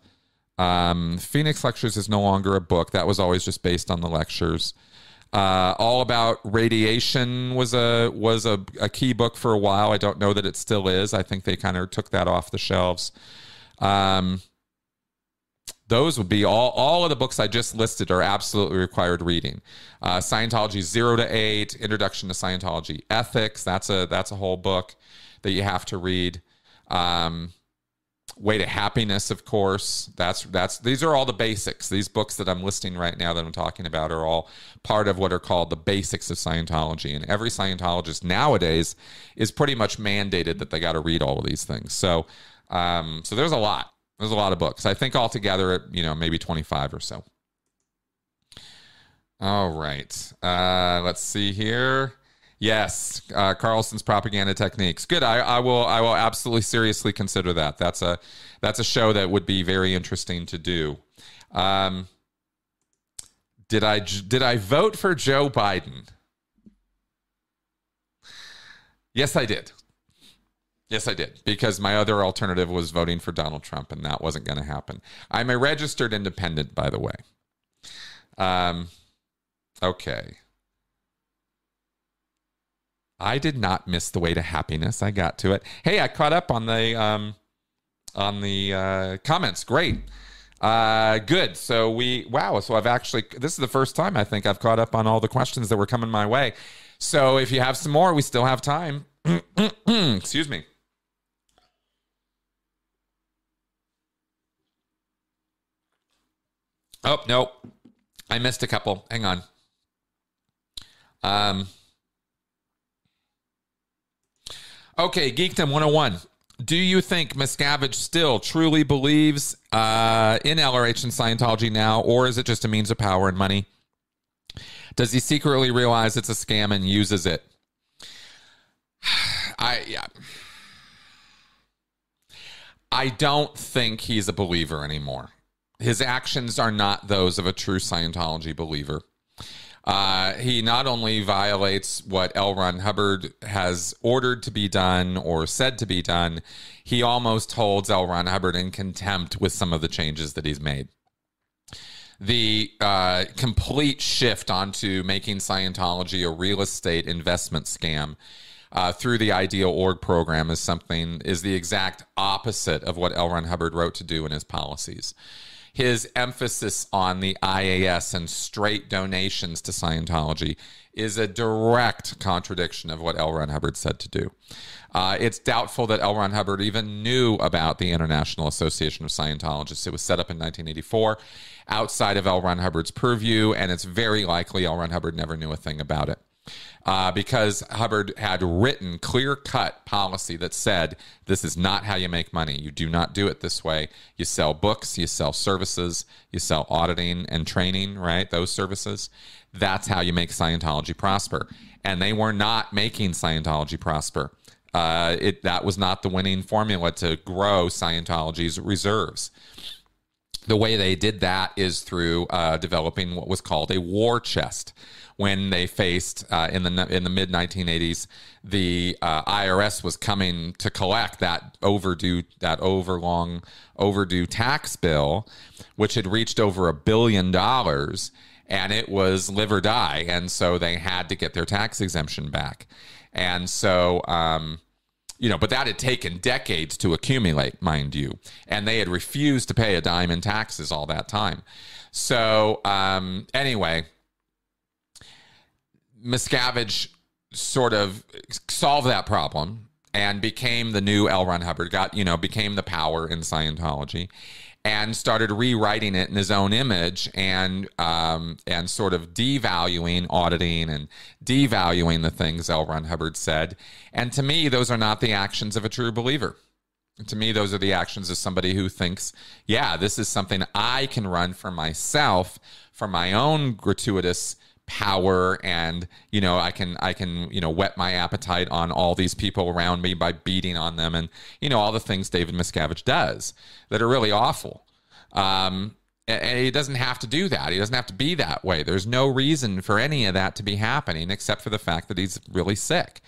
Um, Phoenix Lectures is no longer a book. That was always just based on the lectures. Uh, all about radiation was a was a, a, key book for a while. I don't know that it still is. I think they kind of took that off the shelves. Um, those would be all all of the books I just listed are absolutely required reading. Uh, Scientology zero to eight, Introduction to Scientology Ethics. That's a that's a whole book that you have to read. Um, Way to Happiness, of course. That's that's these are all the basics. These books that I'm listing right now that I'm talking about are all part of what are called the basics of Scientology. And every Scientologist nowadays is pretty much mandated that they got to read all of these things. So um, so there's a lot. There's a lot of books. I think altogether, you know, maybe 25 or so. All right. Uh, let's see here. Yes, uh, Carlson's propaganda techniques. Good. I, I will. I will absolutely seriously consider that. That's a that's a show that would be very interesting to do. Um, did I did I vote for Joe Biden? Yes, I did. Yes, I did because my other alternative was voting for Donald Trump, and that wasn't going to happen. I'm a registered independent, by the way. Um, okay. I did not miss the way to happiness. I got to it. Hey, I caught up on the um, on the uh, comments. Great. Uh, good. So we wow. So I've actually this is the first time I think I've caught up on all the questions that were coming my way. So if you have some more, we still have time. Excuse me. Oh no, I missed a couple. Hang on. Um. Okay, Geekdom 101. Do you think Miscavige still truly believes uh, in LRH and Scientology now, or is it just a means of power and money? Does he secretly realize it's a scam and uses it? I yeah. I don't think he's a believer anymore. His actions are not those of a true Scientology believer. Uh, he not only violates what L. Ron Hubbard has ordered to be done or said to be done, he almost holds L. Ron Hubbard in contempt with some of the changes that he's made. The uh, complete shift onto making Scientology a real estate investment scam uh, through the Ideal Org program is something is the exact opposite of what L. Ron Hubbard wrote to do in his policies his emphasis on the IAS and straight donations to Scientology is a direct contradiction of what L. Ron Hubbard said to do. Uh, it's doubtful that L. Ron Hubbard even knew about the International Association of Scientologists. It was set up in 1984 outside of L. Ron Hubbard's purview, and it's very likely L. Ron Hubbard never knew a thing about it. Uh, because Hubbard had written clear cut policy that said this is not how you make money. You do not do it this way. You sell books, you sell services, you sell auditing and training, right? Those services. That's how you make Scientology prosper. And they were not making Scientology prosper. Uh, it that was not the winning formula to grow Scientology's reserves the way they did that is through uh, developing what was called a war chest when they faced uh, in the in the mid 1980s the uh, IRS was coming to collect that overdue that overlong overdue tax bill which had reached over a billion dollars and it was live or die and so they had to get their tax exemption back and so um, you know, but that had taken decades to accumulate, mind you, and they had refused to pay a dime in taxes all that time. So, um, anyway, Miscavige sort of solved that problem and became the new L. Ron Hubbard, got, you know, became the power in Scientology and started rewriting it in his own image and um, and sort of devaluing auditing and devaluing the things L. Ron Hubbard said. And to me, those are not the actions of a true believer. To me, those are the actions of somebody who thinks, yeah, this is something I can run for myself, for my own gratuitous power and you know i can i can you know whet my appetite on all these people around me by beating on them and you know all the things david miscavige does that are really awful. Um, and he doesn't have to do that. He doesn't have to be that way. There's no reason for any of that to be happening except for the fact that he's really sick.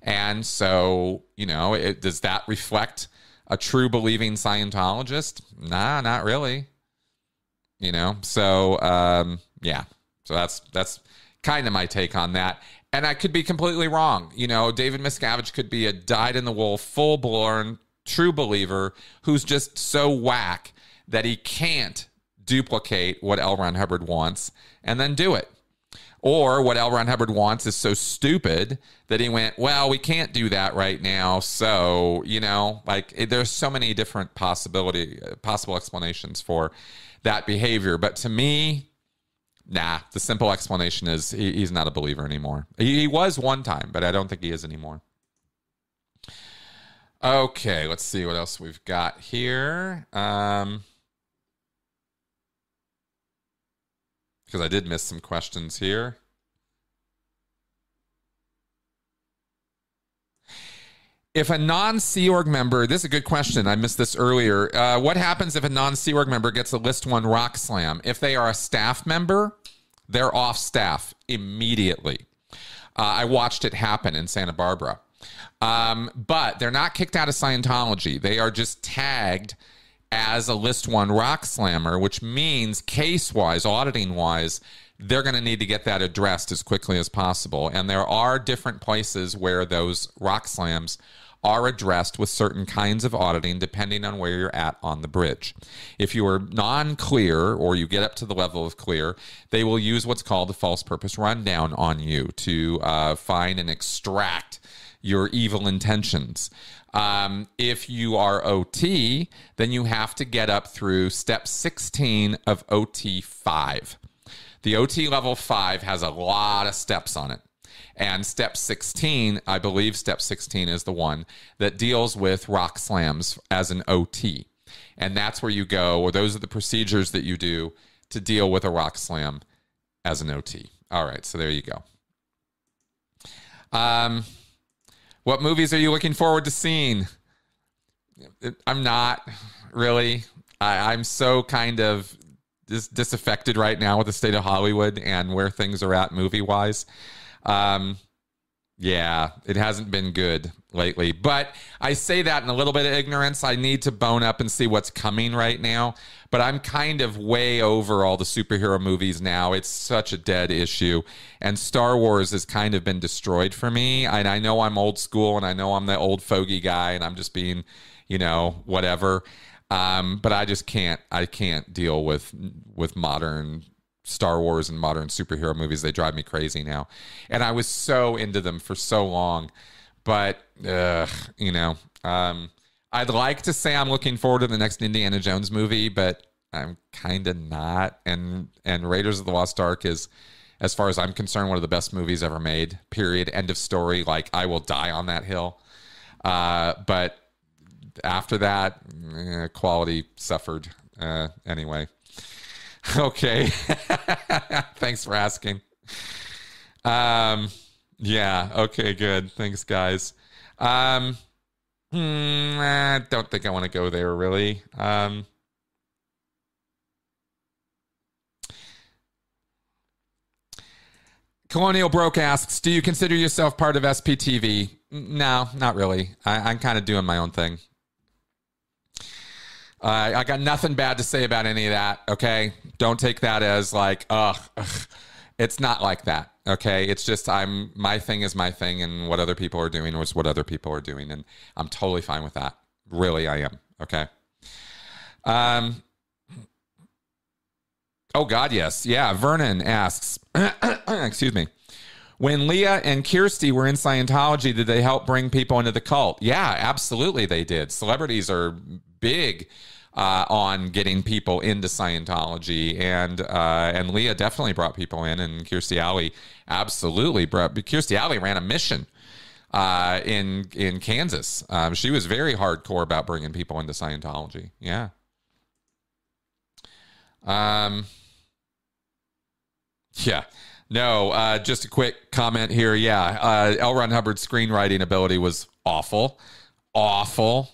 And so you know it, does that reflect a true believing scientologist? Nah not really. You know so um, yeah so that's that's kind of my take on that. And I could be completely wrong. You know, David Miscavige could be a dyed in the wool, full blown true believer who's just so whack that he can't duplicate what L. Ron Hubbard wants and then do it. Or what L. Ron Hubbard wants is so stupid that he went, well, we can't do that right now. So, you know, like it, there's so many different possibility, possible explanations for that behavior. But to me, Nah, the simple explanation is he, he's not a believer anymore. He, he was one time, but I don't think he is anymore. Okay, let's see what else we've got here. Um, because I did miss some questions here. If a non Sea Org member, this is a good question. I missed this earlier. Uh, what happens if a non Sea Org member gets a List One Rock Slam? If they are a staff member, they're off staff immediately. Uh, I watched it happen in Santa Barbara. Um, but they're not kicked out of Scientology. They are just tagged as a List One Rock Slammer, which means case wise, auditing wise, they're going to need to get that addressed as quickly as possible. And there are different places where those rock slams are addressed with certain kinds of auditing depending on where you're at on the bridge. If you are non clear or you get up to the level of clear, they will use what's called a false purpose rundown on you to uh, find and extract your evil intentions. Um, if you are OT, then you have to get up through step 16 of OT 5. The OT level five has a lot of steps on it. And step 16, I believe step 16 is the one that deals with rock slams as an OT. And that's where you go, or those are the procedures that you do to deal with a rock slam as an OT. All right, so there you go. Um, what movies are you looking forward to seeing? I'm not really. I, I'm so kind of dis- disaffected right now with the state of Hollywood and where things are at movie wise. Um, yeah, it hasn't been good lately. But I say that in a little bit of ignorance. I need to bone up and see what's coming right now. But I'm kind of way over all the superhero movies now. It's such a dead issue. And Star Wars has kind of been destroyed for me. And I know I'm old school and I know I'm the old fogey guy and I'm just being, you know, whatever. Um, but I just can't. I can't deal with with modern Star Wars and modern superhero movies. They drive me crazy now, and I was so into them for so long. But uh, you know, um, I'd like to say I'm looking forward to the next Indiana Jones movie, but I'm kind of not. And and Raiders of the Lost Ark is as far as I'm concerned, one of the best movies ever made. Period. End of story. Like I will die on that hill. Uh, but after that, eh, quality suffered. Uh, anyway, okay. Thanks for asking. Um, yeah. Okay. Good. Thanks, guys. Um, hmm, I don't think I want to go there really. Um. Colonial Broke asks, "Do you consider yourself part of SPTV?" No, not really. I, am kind of doing my own thing. Uh, I got nothing bad to say about any of that. Okay, don't take that as like, ugh, ugh. It's not like that. Okay, it's just I'm my thing is my thing, and what other people are doing is what other people are doing, and I'm totally fine with that. Really, I am. Okay. Um. Oh God, yes, yeah. Vernon asks, excuse me. When Leah and Kirstie were in Scientology, did they help bring people into the cult? Yeah, absolutely, they did. Celebrities are big uh, on getting people into Scientology, and uh, and Leah definitely brought people in, and Kirstie Alley absolutely brought. Kirstie Alley ran a mission uh, in in Kansas. Um, she was very hardcore about bringing people into Scientology. Yeah. Um. Yeah. No, uh, just a quick comment here. Yeah, uh, L. Ron Hubbard's screenwriting ability was awful, awful,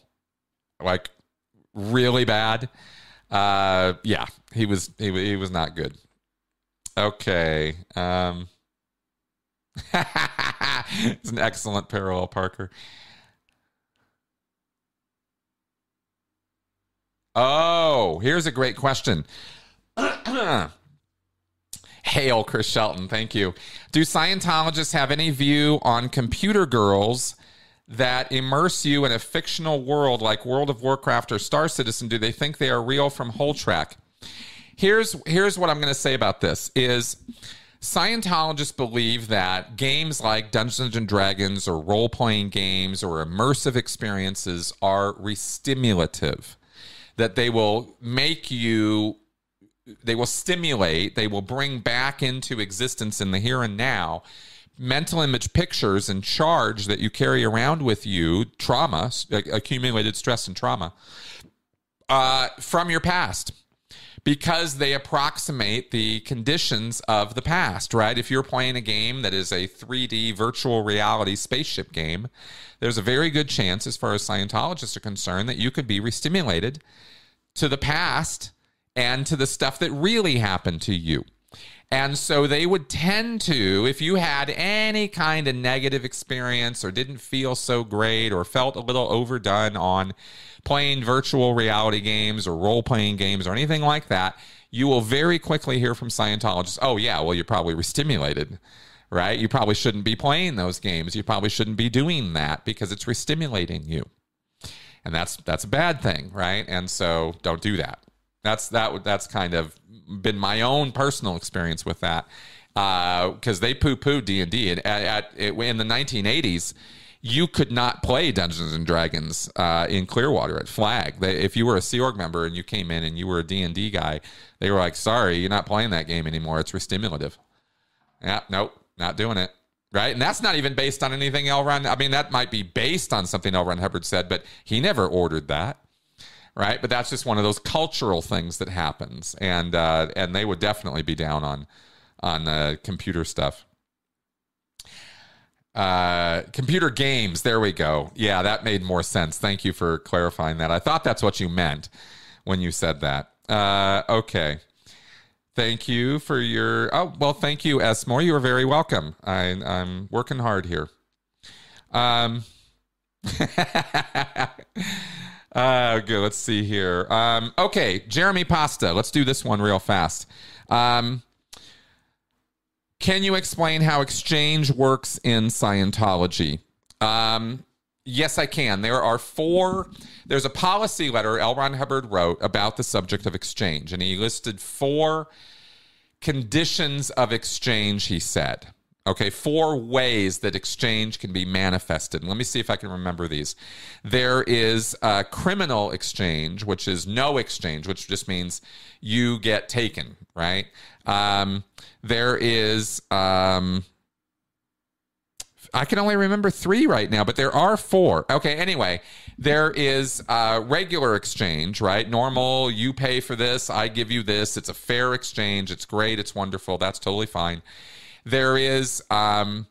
like really bad. Uh, yeah, he was he, he was not good. Okay. Um, it's an excellent parallel, Parker. Oh, here's a great question. Hail, Chris Shelton. Thank you. Do Scientologists have any view on computer girls that immerse you in a fictional world like World of Warcraft or Star Citizen? Do they think they are real from whole track? Here's here's what I'm going to say about this is Scientologists believe that games like Dungeons and Dragons or role playing games or immersive experiences are restimulative, that they will make you, they will stimulate, they will bring back into existence in the here and now mental image pictures and charge that you carry around with you, trauma, accumulated stress and trauma, uh, from your past because they approximate the conditions of the past, right? If you're playing a game that is a 3D virtual reality spaceship game, there's a very good chance, as far as Scientologists are concerned, that you could be restimulated to the past and to the stuff that really happened to you. And so they would tend to, if you had any kind of negative experience or didn't feel so great or felt a little overdone on playing virtual reality games or role playing games or anything like that, you will very quickly hear from Scientologists, oh, yeah, well, you're probably restimulated, right? You probably shouldn't be playing those games. You probably shouldn't be doing that because it's restimulating you. And that's that's a bad thing, right? And so don't do that. That's that that's kind of been my own personal experience with that because uh, they poo poo D and D in the 1980s. You could not play Dungeons and Dragons uh, in Clearwater at Flag. They, if you were a Sea Org member and you came in and you were a D and D guy, they were like, "Sorry, you're not playing that game anymore. It's restimulative." Yeah, nope, not doing it right? And that's not even based on anything L. Ron. I mean, that might be based on something L. Ron Hubbard said, but he never ordered that right? But that's just one of those cultural things that happens, and uh, and they would definitely be down on on uh, computer stuff. Uh, computer games. There we go. Yeah, that made more sense. Thank you for clarifying that. I thought that's what you meant when you said that. Uh, okay. Thank you for your. Oh well, thank you, Esmore. You are very welcome. I, I'm working hard here. Um. Uh, good. Let's see here. Um, okay, Jeremy Pasta. Let's do this one real fast. Um, can you explain how exchange works in Scientology? Um, yes, I can. There are four. There's a policy letter L. Ron Hubbard wrote about the subject of exchange, and he listed four conditions of exchange. He said. Okay, four ways that exchange can be manifested. Let me see if I can remember these. There is criminal exchange, which is no exchange, which just means you get taken, right? Um, there is. Um, I can only remember three right now, but there are four. Okay, anyway, there is regular exchange, right? Normal, you pay for this, I give you this. It's a fair exchange. It's great. It's wonderful. That's totally fine. There is um,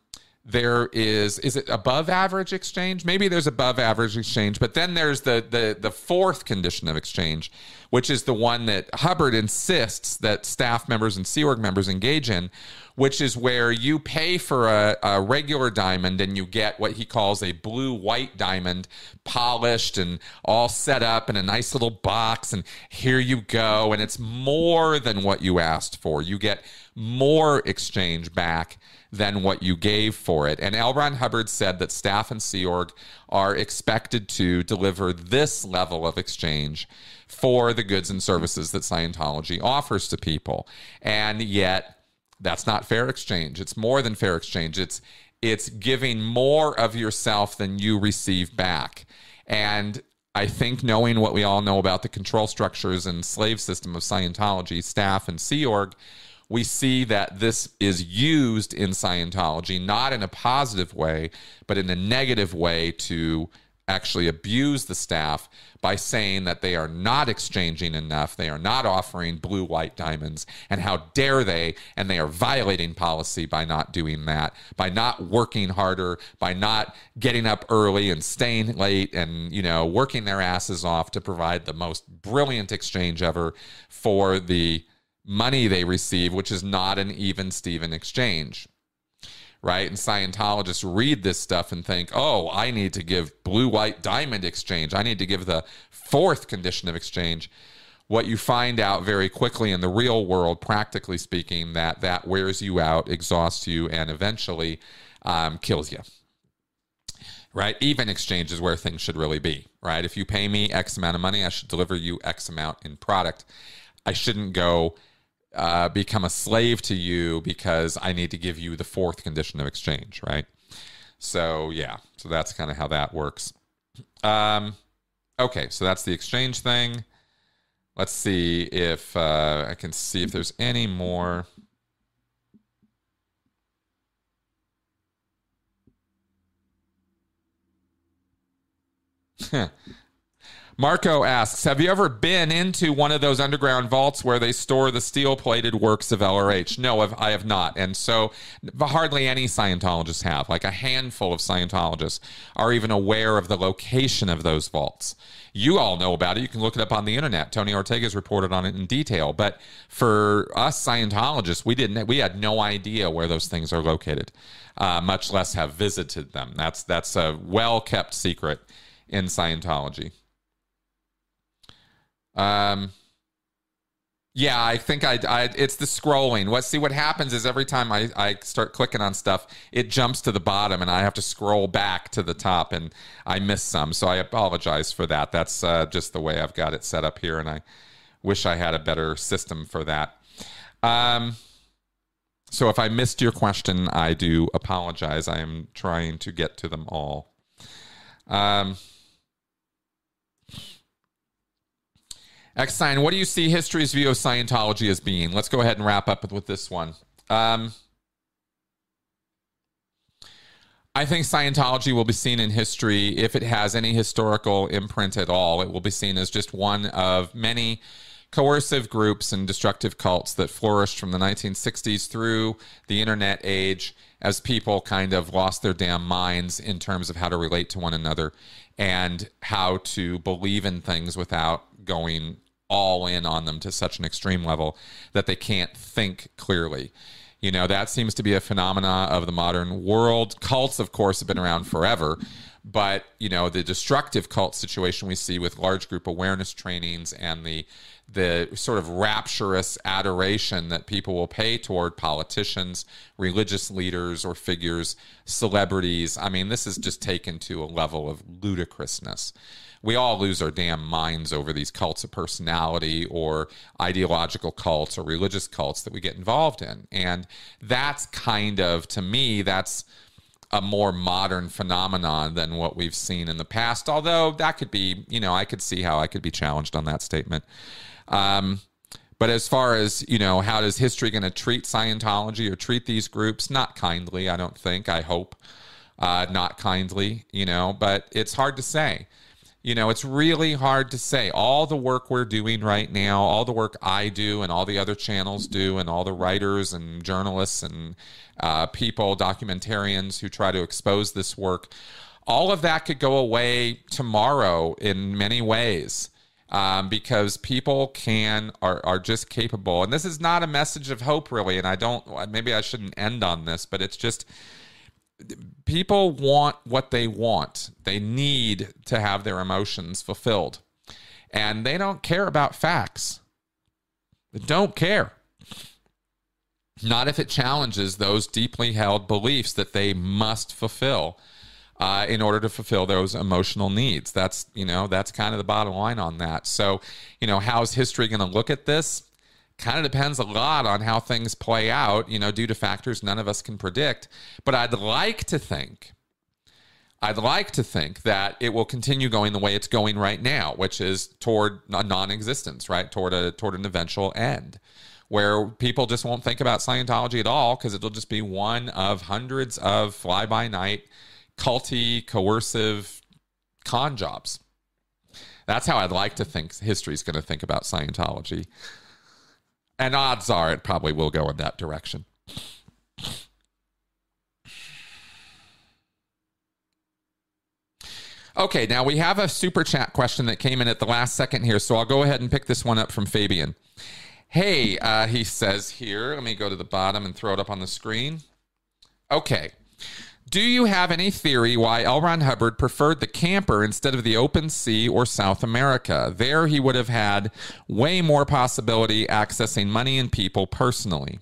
there is is it above average exchange? Maybe there's above average exchange but then there's the the the fourth condition of exchange which is the one that hubbard insists that staff members and sea org members engage in which is where you pay for a, a regular diamond and you get what he calls a blue white diamond polished and all set up in a nice little box and here you go and it's more than what you asked for you get more exchange back than what you gave for it. And L. Ron Hubbard said that staff and Sea Org are expected to deliver this level of exchange for the goods and services that Scientology offers to people. And yet, that's not fair exchange. It's more than fair exchange. It's it's giving more of yourself than you receive back. And I think knowing what we all know about the control structures and slave system of Scientology, staff and Sea Org, we see that this is used in Scientology, not in a positive way, but in a negative way to actually abuse the staff by saying that they are not exchanging enough, they are not offering blue white diamonds, and how dare they? And they are violating policy by not doing that, by not working harder, by not getting up early and staying late and, you know, working their asses off to provide the most brilliant exchange ever for the money they receive, which is not an even Steven exchange. Right? And Scientologists read this stuff and think, oh, I need to give blue white diamond exchange. I need to give the fourth condition of exchange. What you find out very quickly in the real world, practically speaking, that that wears you out, exhausts you, and eventually um, kills you right? Even exchange is where things should really be, right? If you pay me X amount of money, I should deliver you X amount in product. I shouldn't go uh, become a slave to you because I need to give you the fourth condition of exchange, right? So yeah, so that's kind of how that works. Um, okay, so that's the exchange thing. Let's see if uh, I can see if there's any more. Marco asks, have you ever been into one of those underground vaults where they store the steel-plated works of LRH? No, I have not. And so hardly any Scientologists have. Like a handful of Scientologists are even aware of the location of those vaults. You all know about it. You can look it up on the internet. Tony Ortega's reported on it in detail. But for us Scientologists, we didn't. We had no idea where those things are located, uh, much less have visited them. That's that's a well kept secret in Scientology. Um, yeah, I think I, I it's the scrolling. What see what happens is every time I, I start clicking on stuff, it jumps to the bottom and I have to scroll back to the top and I miss some. So I apologize for that. That's uh, just the way I've got it set up here and I wish I had a better system for that. Um, so if I missed your question, I do apologize. I am trying to get to them all. Um, Sign, what do you see history's view of Scientology as being? Let's go ahead and wrap up with, with this one. Um, I think Scientology will be seen in history, if it has any historical imprint at all, it will be seen as just one of many coercive groups and destructive cults that flourished from the 1960s through the internet age as people kind of lost their damn minds in terms of how to relate to one another and how to believe in things without going all in on them to such an extreme level that they can't think clearly. You know, that seems to be a phenomena of the modern world. Cults, of course, have been around forever, but you know, the destructive cult situation we see with large group awareness trainings and the the sort of rapturous adoration that people will pay toward politicians, religious leaders or figures, celebrities. I mean, this is just taken to a level of ludicrousness we all lose our damn minds over these cults of personality or ideological cults or religious cults that we get involved in. And that's kind of, to me, that's a more modern phenomenon than what we've seen in the past. Although that could be, you know, I could see how I could be challenged on that statement. Um, but as far as, you know, how does history going to treat Scientology or treat these groups? Not kindly, I don't think, I hope. Uh, not kindly, you know, but it's hard to say. You know, it's really hard to say. All the work we're doing right now, all the work I do, and all the other channels do, and all the writers and journalists and uh, people, documentarians who try to expose this work, all of that could go away tomorrow in many ways um, because people can are are just capable. And this is not a message of hope, really. And I don't. Maybe I shouldn't end on this, but it's just people want what they want. They need to have their emotions fulfilled, and they don't care about facts. They don't care. Not if it challenges those deeply held beliefs that they must fulfill uh, in order to fulfill those emotional needs. That's you know that's kind of the bottom line on that. So you know how's history going to look at this? Kind of depends a lot on how things play out. You know, due to factors none of us can predict. But I'd like to think. I'd like to think that it will continue going the way it's going right now, which is toward non-existence, right? Toward a toward an eventual end where people just won't think about Scientology at all because it'll just be one of hundreds of fly by night culty, coercive con jobs. That's how I'd like to think history is going to think about Scientology. And odds are it probably will go in that direction. Okay, now we have a super chat question that came in at the last second here, so I'll go ahead and pick this one up from Fabian. Hey, uh, he says here, let me go to the bottom and throw it up on the screen. Okay. Do you have any theory why L. Ron Hubbard preferred the camper instead of the open sea or South America? There he would have had way more possibility accessing money and people personally.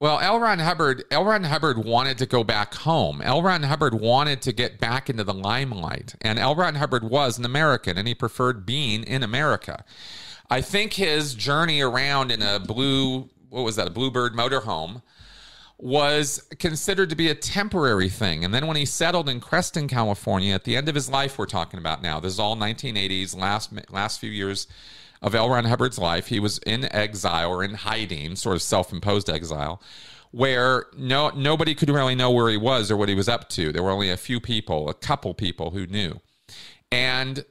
Well, L. Ron Hubbard, L. Ron Hubbard wanted to go back home. L. Ron Hubbard wanted to get back into the limelight, and L. Ron Hubbard was an American, and he preferred being in America. I think his journey around in a blue, what was that, a Bluebird motorhome, was considered to be a temporary thing. And then when he settled in Creston, California, at the end of his life, we're talking about now. This is all 1980s, last last few years of L. Ron Hubbard's life. He was in exile or in hiding, sort of self-imposed exile, where no nobody could really know where he was or what he was up to. There were only a few people, a couple people who knew, and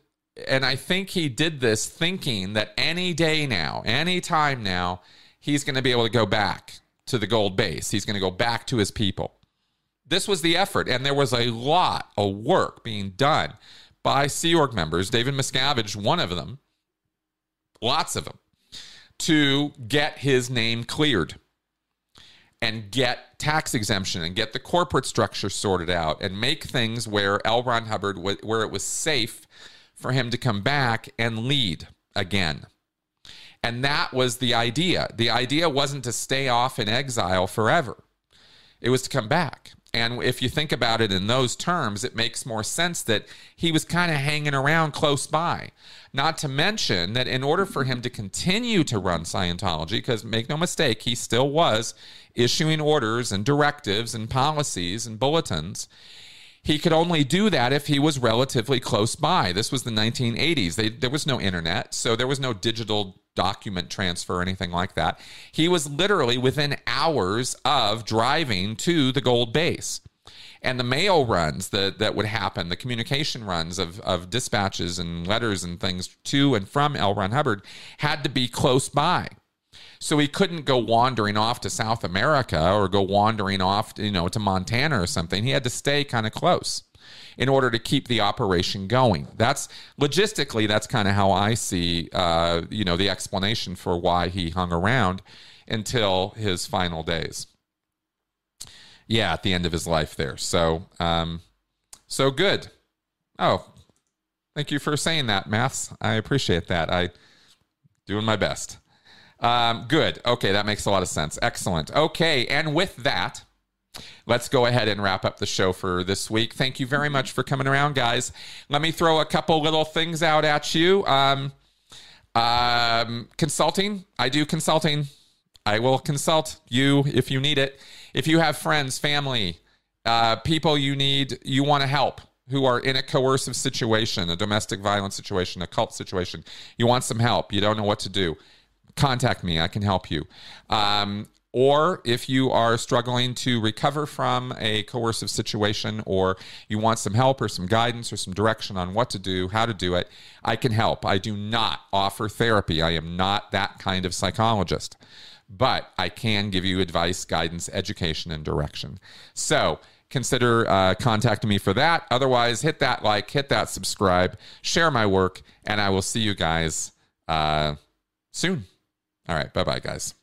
and I think he did this thinking that any day now, any time now, he's going to be able to go back to the gold base. He's going to go back to his people. This was the effort, and there was a lot of work being done by Sea Org members. David Miscavige, one of them, lots of them, to get his name cleared and get tax exemption and get the corporate structure sorted out and make things where L. Ron Hubbard, where it was safe for him to come back and lead again. And that was the idea. The idea wasn't to stay off in exile forever, it was to come back. And if you think about it in those terms, it makes more sense that he was kind of hanging around close by. Not to mention that in order for him to continue to run Scientology, because make no mistake, he still was issuing orders and directives and policies and bulletins, he could only do that if he was relatively close by. This was the 1980s. They, there was no internet, so there was no digital document transfer or anything like that. He was literally within hours of driving to the gold base. And the mail runs that, that would happen, the communication runs of, of dispatches and letters and things to and from L. Ron Hubbard had to be close by. So he couldn't go wandering off to South America or go wandering off, you know, to Montana or something. He had to stay kind of close in order to keep the operation going. That's logistically, that's kind of how I see, uh, you know, the explanation for why he hung around until his final days. Yeah, at the end of his life there. So, um, so good. Oh, thank you for saying that, Maths. I appreciate that. I doing my best. Um, good. Okay, that makes a lot of sense. Excellent. Okay, and with that, let's go ahead and wrap up the show for this week. Thank you very much for coming around, guys. Let me throw a couple little things out at you. Um, um, consulting, I do consulting. I will consult you if you need it. If you have friends, family, uh, people you need, you want to help who are in a coercive situation, a domestic violence situation, a cult situation, you want some help, you don't know what to do, contact me. I can help you. Um, or if you are struggling to recover from a coercive situation or you want some help or some guidance or some direction on what to do, how to do it, I can help. I do not offer therapy. I am not that kind of psychologist, but I can give you advice, guidance, education, and direction. So, consider uh, contacting me for that. Otherwise, hit that like, hit that subscribe, share my work, and I will see you guys uh, soon. All right. Bye bye, guys.